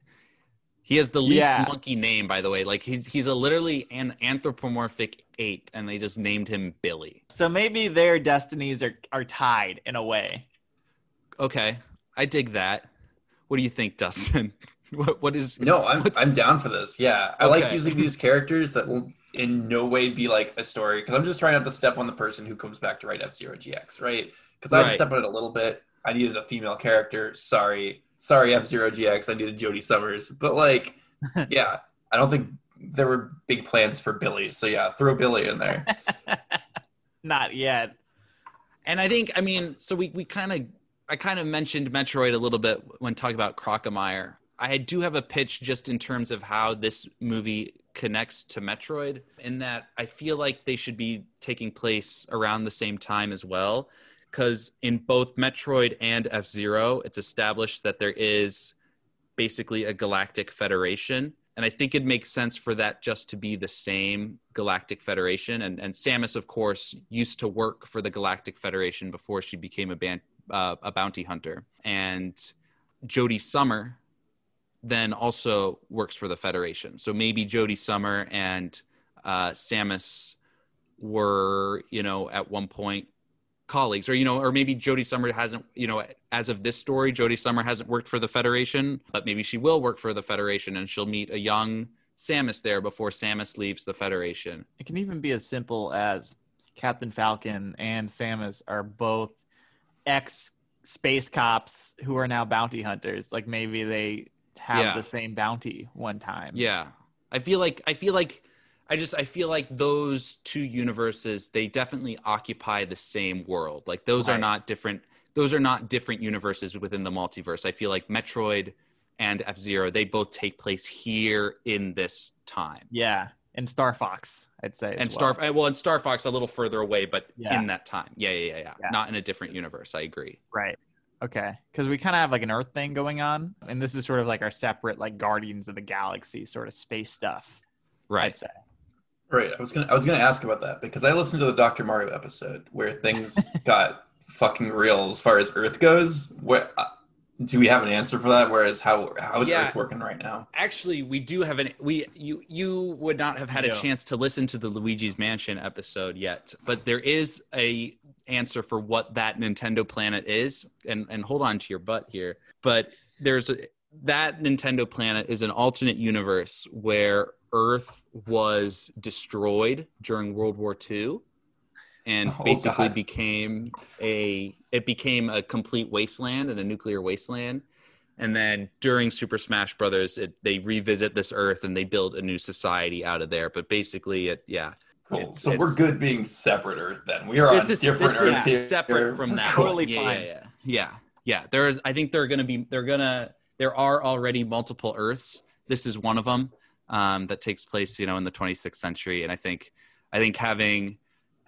He has the least Yeah. monkey name, by the way. Like he's he's a literally an anthropomorphic ape, and they just named him Billy. So maybe their destinies are, are tied in a way. Okay, I dig that. What do you think, Dustin? what what is No, I'm I'm down for this. Yeah, I like using these characters that will in no way be like a story because I'm just trying not to step on the person who comes back to write F Zero GX, right? Because I Right. stepped on it a little bit. I needed a female character. Sorry, sorry, F Zero GX. I needed Jody Summers, but like, yeah, I don't think there were big plans for Billy. So yeah, throw Billy in there. Not yet. And I think, I mean, so we, we kind of, I kind of mentioned Metroid a little bit when talking about Crocomire. I do have a pitch just in terms of how this movie connects to Metroid, in that I feel like they should be taking place around the same time as well. Because in both Metroid and F Zero, it's established that there is basically a galactic federation. And I think it makes sense for that just to be the same galactic federation. And, and Samus, of course, used to work for the Galactic Federation before she became a, ban- uh, a bounty hunter. And Jody Summer then also works for the Federation. So maybe Jody Summer and uh, Samus were, you know, at one point colleagues or you know or maybe jody Summer hasn't you know as of this story jody Summer hasn't worked for the Federation but maybe she will work for the Federation and she'll meet a young Samus there before Samus leaves the Federation. It can even be as simple as Captain Falcon and Samus are both ex space cops who are now bounty hunters. Like maybe they have Yeah. the same bounty one time. Yeah. I feel like I feel like I just I feel like those two universes they definitely occupy the same world. Like those are not different those are not different universes within the multiverse. I feel like Metroid and F-Zero they both take place here in this time. Yeah. And Star Fox, I'd say. and well. Star well and Star Fox a little further away but Yeah. in that time. Yeah, yeah, yeah, yeah, Yeah. Not in a different universe. I agree. Right. Okay. Because we kind of have like an Earth thing going on, and this is sort of like our separate like Guardians of the Galaxy sort of space stuff. Right. I'd say. Right. I was gonna I was gonna ask about that because I listened to the Dr. Mario episode where things got fucking real as far as Earth goes. Where uh, do we have an answer for that? Whereas how how is Yeah. Earth working right now? Actually, we do have an we you you would not have had a chance to listen to the Luigi's Mansion episode yet, but there is a answer for what that Nintendo planet is. And and hold on to your butt here. But there's a that Nintendo planet is an alternate universe where Earth was destroyed during World War II and Oh, basically God. became a it became a complete wasteland and a nuclear wasteland and then during Super Smash Brothers, it, they revisit this Earth and they build a new society out of there. But basically, it yeah, Cool. It's- so we're good being separate Earth then. We are this on is different this Earth is here. separate from that. Totally yeah, fine. Yeah, yeah, yeah, yeah, there is. I think they're gonna be. They're gonna. There are already multiple Earths. This is one of them um, that takes place, you know, in the 26th century. And I think, I think having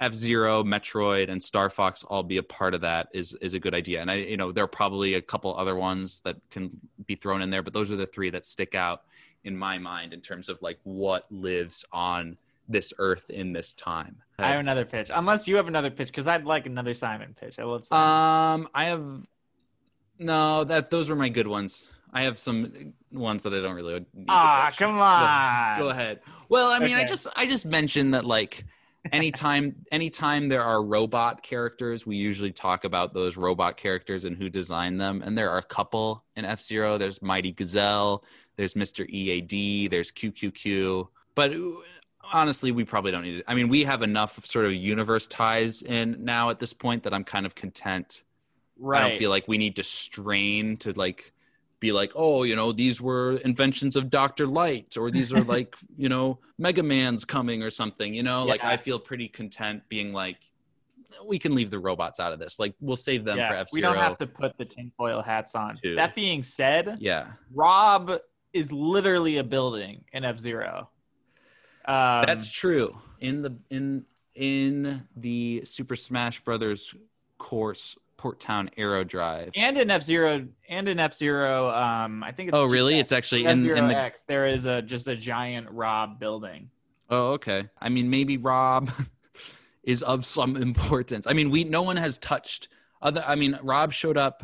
F Zero, Metroid, and Star Fox all be a part of that is is a good idea. And I, you know, there are probably a couple other ones that can be thrown in there, but those are the three that stick out in my mind in terms of like what lives on this Earth in this time. I have another pitch. Unless you have another pitch, because I'd like another Simon pitch. I love Simon. Um, I have no that those were my good ones. I have some ones that I don't really. Need Ah, come on. Go ahead. Well, I mean, I just I just mentioned that like anytime anytime there are robot characters, we usually talk about those robot characters and who designed them. And there are a couple in F Zero. There's Mighty Gazelle. There's Mr. EAD. There's QQQ. But honestly, we probably don't need it. I mean, we have enough sort of universe ties in now at this point that I'm kind of content right. I don't feel like we need to strain to like be like, oh, you know, these were inventions of Doctor Light, or these are like, you know, Mega Man's coming or something. You know, like I feel pretty content being like, we can leave the robots out of this. Like we'll save them for yeah, F we don't have to put the tinfoil hats on. Two. That being said, Yeah, Rob is literally a building in F Zero. Um, that's true. In the in in the Super Smash Brothers course Port Town Aero Dive. and in F Zero and in F Zero. Um, I think it's Oh, really? It's actually in in the X. There is a just a giant Rob building. Oh, okay. I mean, maybe Rob is of some importance. I mean, we no one has touched other. I mean, Rob showed up.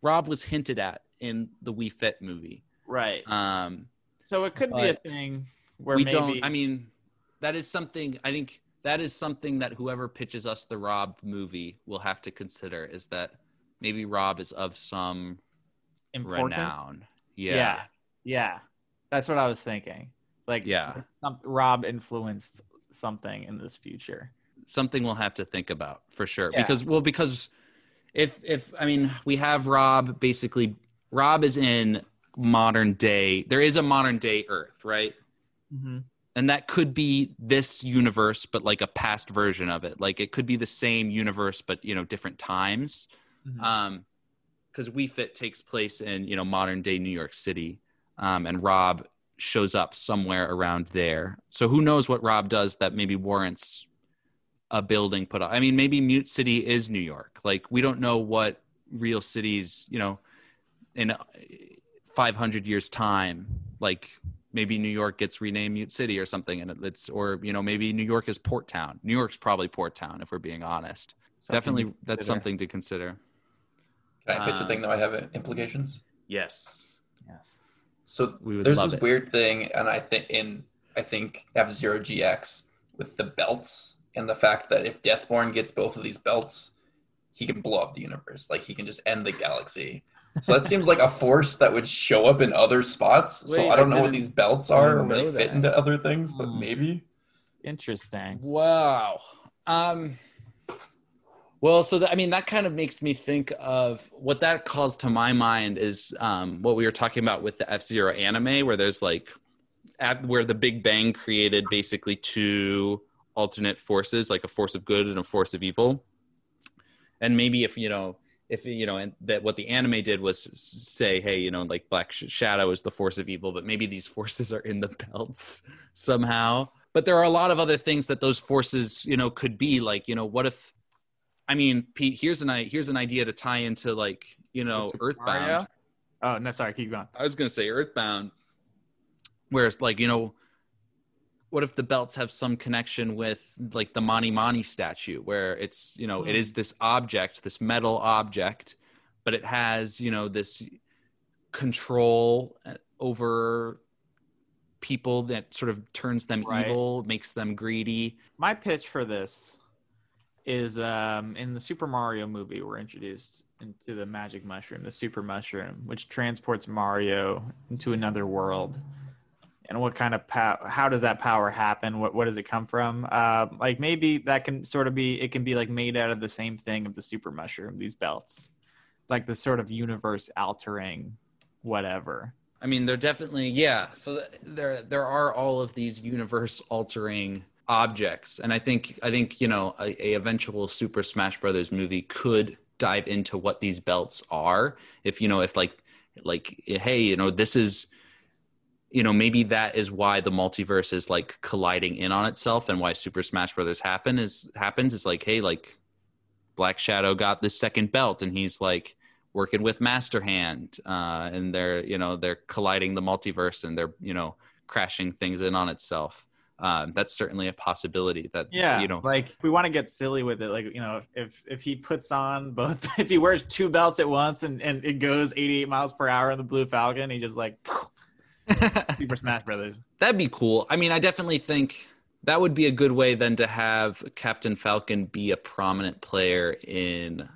Rob was hinted at in the Wii Fit movie. Right. Um, So it could be a thing where we maybe don't. I mean, that is something. I think that is something that whoever pitches us the Rob movie will have to consider. Is that maybe Rob is of some important. renown? Yeah. Yeah. yeah. That's what I was thinking. Like Yeah. some, Rob influenced something in this future. something we'll have to think about for sure Yeah. because well because if if i mean we have rob basically rob is in modern day there is a modern day earth right Mm-hmm. And that could be this universe but like a past version of it. Like it could be the same universe but you know different times. Mhm. um because Wii Fit takes place in you know modern day new york city. Um and rob shows up somewhere around there. So who knows what rob does that maybe warrants a building put up. I mean maybe mute city is new york. Like we don't know what real cities you know in uh, 500 years time like maybe new york gets renamed mute city or something and it's or you know maybe new york is port town new york's probably port town if we're being honest Something definitely that's something to consider Can I pitch a Um, thing that might have implications? yes Yes. So We there's this it. weird thing, and I think in I think F Zero GX with the belts and the fact that if Deathborn gets both of these belts, he can blow up the universe. Like he can just end the galaxy. So that seems like a force that would show up in other spots. so I don't I know what these belts are or they know fit into other things, but Hmm. maybe. Interesting. Wow. Um well, so that, I mean that kind of makes me think of what that calls to my mind is um what we were talking about with the F-Zero anime where there's like at where the Big Bang created basically two alternate forces, like a force of good and a force of evil. And maybe if you know if you know and that what the anime did was say hey you know like black shadow is the force of evil but maybe these forces are in the belts somehow but there are a lot of other things that those forces you know could be like you know what if i mean pete here's an i here's an idea to tie into like you know earthbound Mario? Oh no, sorry. Keep going. i was gonna say earthbound whereas like you know what if the belts have some connection with like the Mani Mani statue where it's you know it is this object this metal object but it has you know this control uh, over people that sort of turns them Right. evil makes them greedy My pitch for this is um, in the Super Mario movie, we're introduced into the magic mushroom, the super mushroom, which transports Mario into another world. And what kind of power? How does that power happen? What what does it come from? Uh, like maybe that can sort of be. It can be like made out of the same thing of the super mushroom. These belts, like the sort of universe altering, whatever. I mean, they're definitely yeah. So th- there there are all of these universe altering objects, and I think I think you know a, a eventual Super Smash Brothers movie could dive into what these belts are. If you know, if like like hey, you know, this is you know maybe that is why the multiverse is like colliding in on itself and why super smash brothers happen is happens is like hey like black shadow got this second belt and he's like working with master hand uh and they're you know they're colliding the multiverse and they're you know crashing things in on itself um that's certainly a possibility that Yeah, you know like we want to get silly with it. Like you know, if if he puts on both, if he wears two belts at once and and it goes 88 miles per hour in the Blue Falcon, he just like Super Smash Brothers. That'd be cool. I mean, I definitely think that would be a good way then to have Captain Falcon be a prominent player in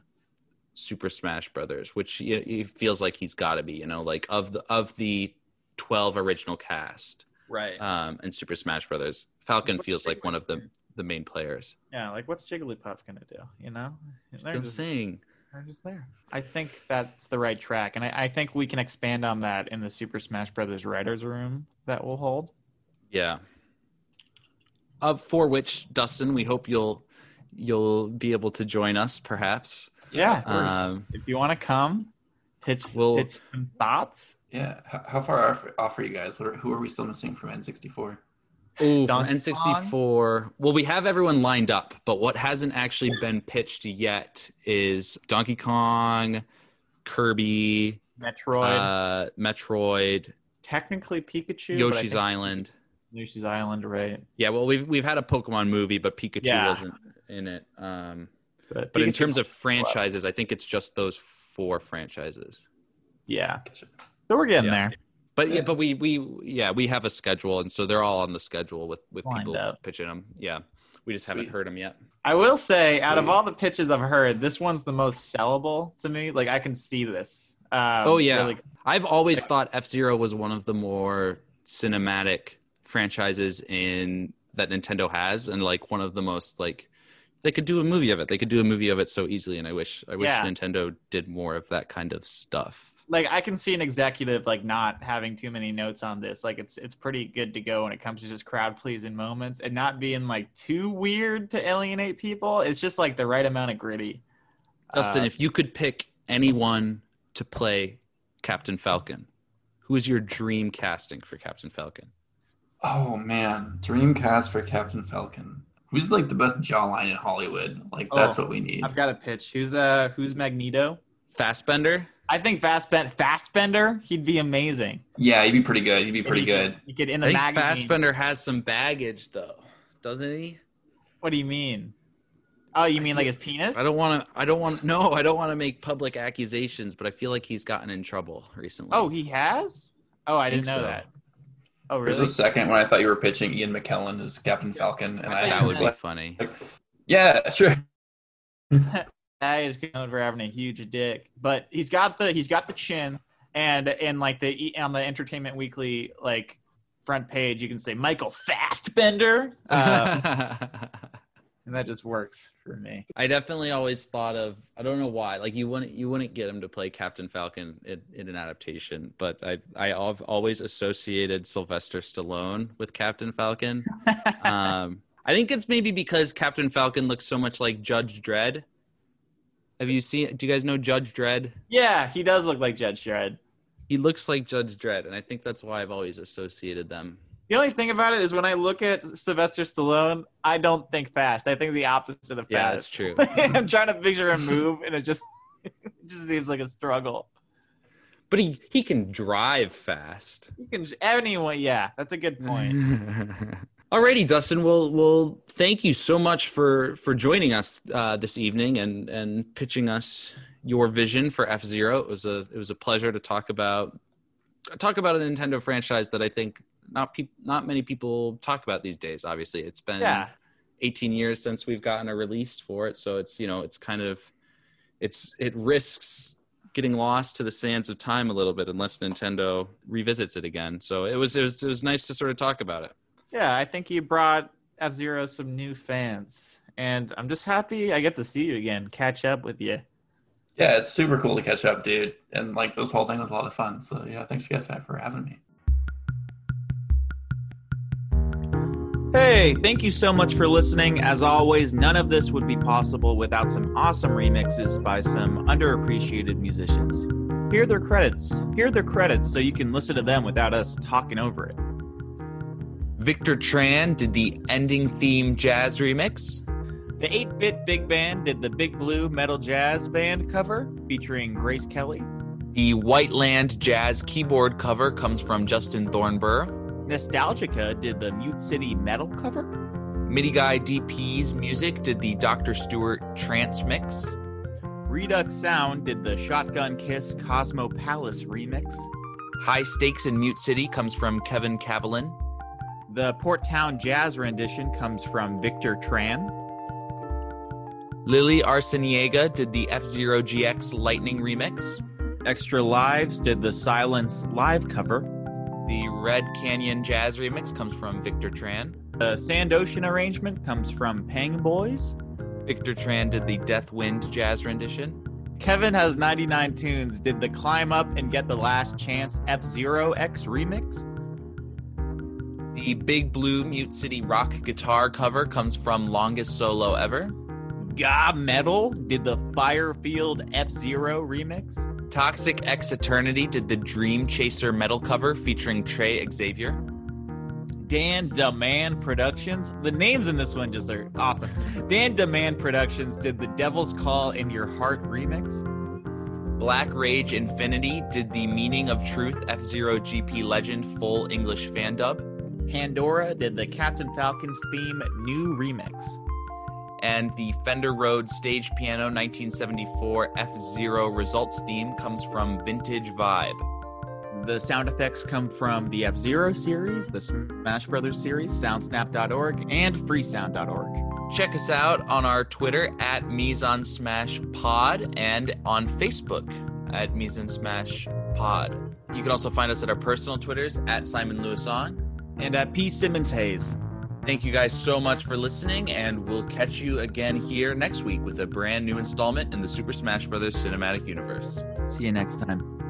Super Smash Brothers, which he, he feels like he's got to be. You know, like of the of the twelve original cast Right. um, in Super Smash Brothers, Falcon feels like one of the the main players. yeah. Like what's Jigglypuff gonna do? You know, they're just, saying. They're just there. I think that's the right track, and I, I think we can expand on that in the Super Smash Brothers writers' room that we'll hold. Yeah. Uh, for which, Dustin, we hope you'll you'll be able to join us, perhaps. Yeah. Um, if you want to come, pitch, We'll- pitch some thoughts. Yeah. How, how far off, off are you guys? What are, who are we still missing from N64? Oh, from Donkey N64. Well, we have everyone lined up, but what hasn't actually been pitched yet is Donkey Kong, Kirby, Metroid, uh, Metroid, technically Pikachu, Yoshi's think- Island. Yoshi's Island, right? Yeah, well, we've we've had a Pokemon movie, but Pikachu Yeah. wasn't in it. Um, But, but in terms of franchises, I think it's just those four franchises. yeah, so we're getting Yeah. there. But yeah, Yeah. but we we yeah we have a schedule, and so they're all on the schedule with with Lined people up. pitching them. Yeah, we just haven't heard them yet. I will say, out of all the pitches I've heard, this one's the most sellable to me. Like I can see this. Um, oh yeah, really- I've always thought F Zero was one of the more cinematic franchises in that Nintendo has, and like one of the most like they could do a movie of it. They could do a movie of it so easily, and I wish I wish Yeah. Nintendo did more of that kind of stuff. Like I can see an executive like not having too many notes on this. Like it's it's pretty good to go when it comes to just crowd pleasing moments and not being like too weird to alienate people. It's just like the right amount of gritty. Dustin, Uh, if you could pick anyone to play Captain Falcon, who is your dream casting for Captain Falcon? Oh man, dream cast for Captain Falcon. Who's like the best jawline in Hollywood? Like that's Oh, what we need. I've got a pitch. Who's uh who's Magneto? Fassbender? I think Fassbender, Fassbender, he'd be amazing. Yeah, he'd be pretty good. He'd be pretty And you good. could- You could in I the think magazine. Fassbender has some baggage, though, doesn't he? What do you mean? Oh, you I mean like his penis? I don't want to. I don't want. No, I don't want to make public accusations, but I feel like he's gotten in trouble recently. Oh, he has? Oh, I, I didn't know so. that. Oh, really? There's really? a second when I thought you were pitching Ian McKellen as Captain Falcon, and I that would was be like, funny. yeah, sure. That is known for having a huge dick, but he's got the he's got the chin, and and like the on the Entertainment Weekly like front page, you can say Michael Fastbender, uh, and that just works for me. I definitely always thought of. I don't know why. Like you wouldn't you wouldn't get him to play Captain Falcon in, in an adaptation, but I I have always associated Sylvester Stallone with Captain Falcon. um, I think it's maybe because Captain Falcon looks so much like Judge Dredd. Have you seen? Do you guys know Judge Dredd? Yeah, he does look like Judge Dredd. He looks like Judge Dredd, and I think that's why I've always associated them. The only thing about it is when I look at Sylvester Stallone, I don't think fast. I think the opposite of fast. Yeah, that's true. I'm trying to picture him move, and it just it just seems like a struggle. But he he can drive fast. You can anyone, yeah, that's a good point. Alrighty, Dustin. Well, well, thank you so much for for joining us uh, this evening and and pitching us your vision for F Zero. It was a it was a pleasure to talk about talk about a Nintendo franchise that I think not peop, not many people talk about these days. Obviously, it's been Yeah, 18 years since we've gotten a release for it, so it's you know it's kind of it's it risks getting lost to the sands of time a little bit unless Nintendo revisits it again. So it was it was it was nice to sort of talk about it. Yeah. I think you brought F Zero some new fans, and I'm just happy I get to see you again, catch up with you. Yeah, it's super cool to catch up, dude. And like this whole thing was a lot of fun. So yeah, thanks you guys for having me. Hey, thank you so much for listening. As always, none of this would be possible without some awesome remixes by some underappreciated musicians. Hear their credits. Hear their credits so you can listen to them without us talking over it. Victor Tran did the ending theme jazz remix. The 8 Bit Big Band did the Big Blue Metal Jazz Band cover featuring Grace Kelly. The White Land jazz keyboard cover comes from Justin Thornburg. Nostalgica did the Mute City Metal cover. MIDI Guy DP's music did the Dr. Stewart trance mix. Redux Sound did the Shotgun Kiss Cosmo Palace remix. High Stakes in Mute City comes from Kevin Cavalin. The Port Town Jazz rendition comes from Victor Tran. Lily Arseniega did the F Zero GX Lightning remix. Extra Lives did the Silence live cover. The Red Canyon Jazz remix comes from Victor Tran. The Sand Ocean arrangement comes from Pang Boys. Victor Tran did the Death Wind Jazz rendition. Kevin has 99 tunes. Did the Climb Up and Get the Last Chance F Zero X remix? The Big Blue Mute City rock guitar cover comes from Longest Solo Ever. Ga Metal did the Firefield F Zero remix. Toxic X Eternity did the Dream Chaser metal cover featuring Trey Xavier. Dan Demand Productions. The names in this one just are awesome. Dan Demand Productions did the Devil's Call in Your Heart remix. Black Rage Infinity did the Meaning of Truth F Zero GP Legend full English fan dub. Pandora did the Captain Falcon's theme new remix. And the Fender Rhodes Stage Piano 1974 F Zero Results theme comes from Vintage Vibe. The sound effects come from the F Zero series, the Smash Brothers series, soundsnap.org, and freesound.org. Check us out on our Twitter at Mise Smash Pod and on Facebook at Mise Smash Pod. You can also find us at our personal Twitters at Simon Lewis On. And at P. Simmons Hayes. Thank you guys so much for listening, and we'll catch you again here next week with a brand new installment in the Super Smash Bros. cinematic universe. See you next time.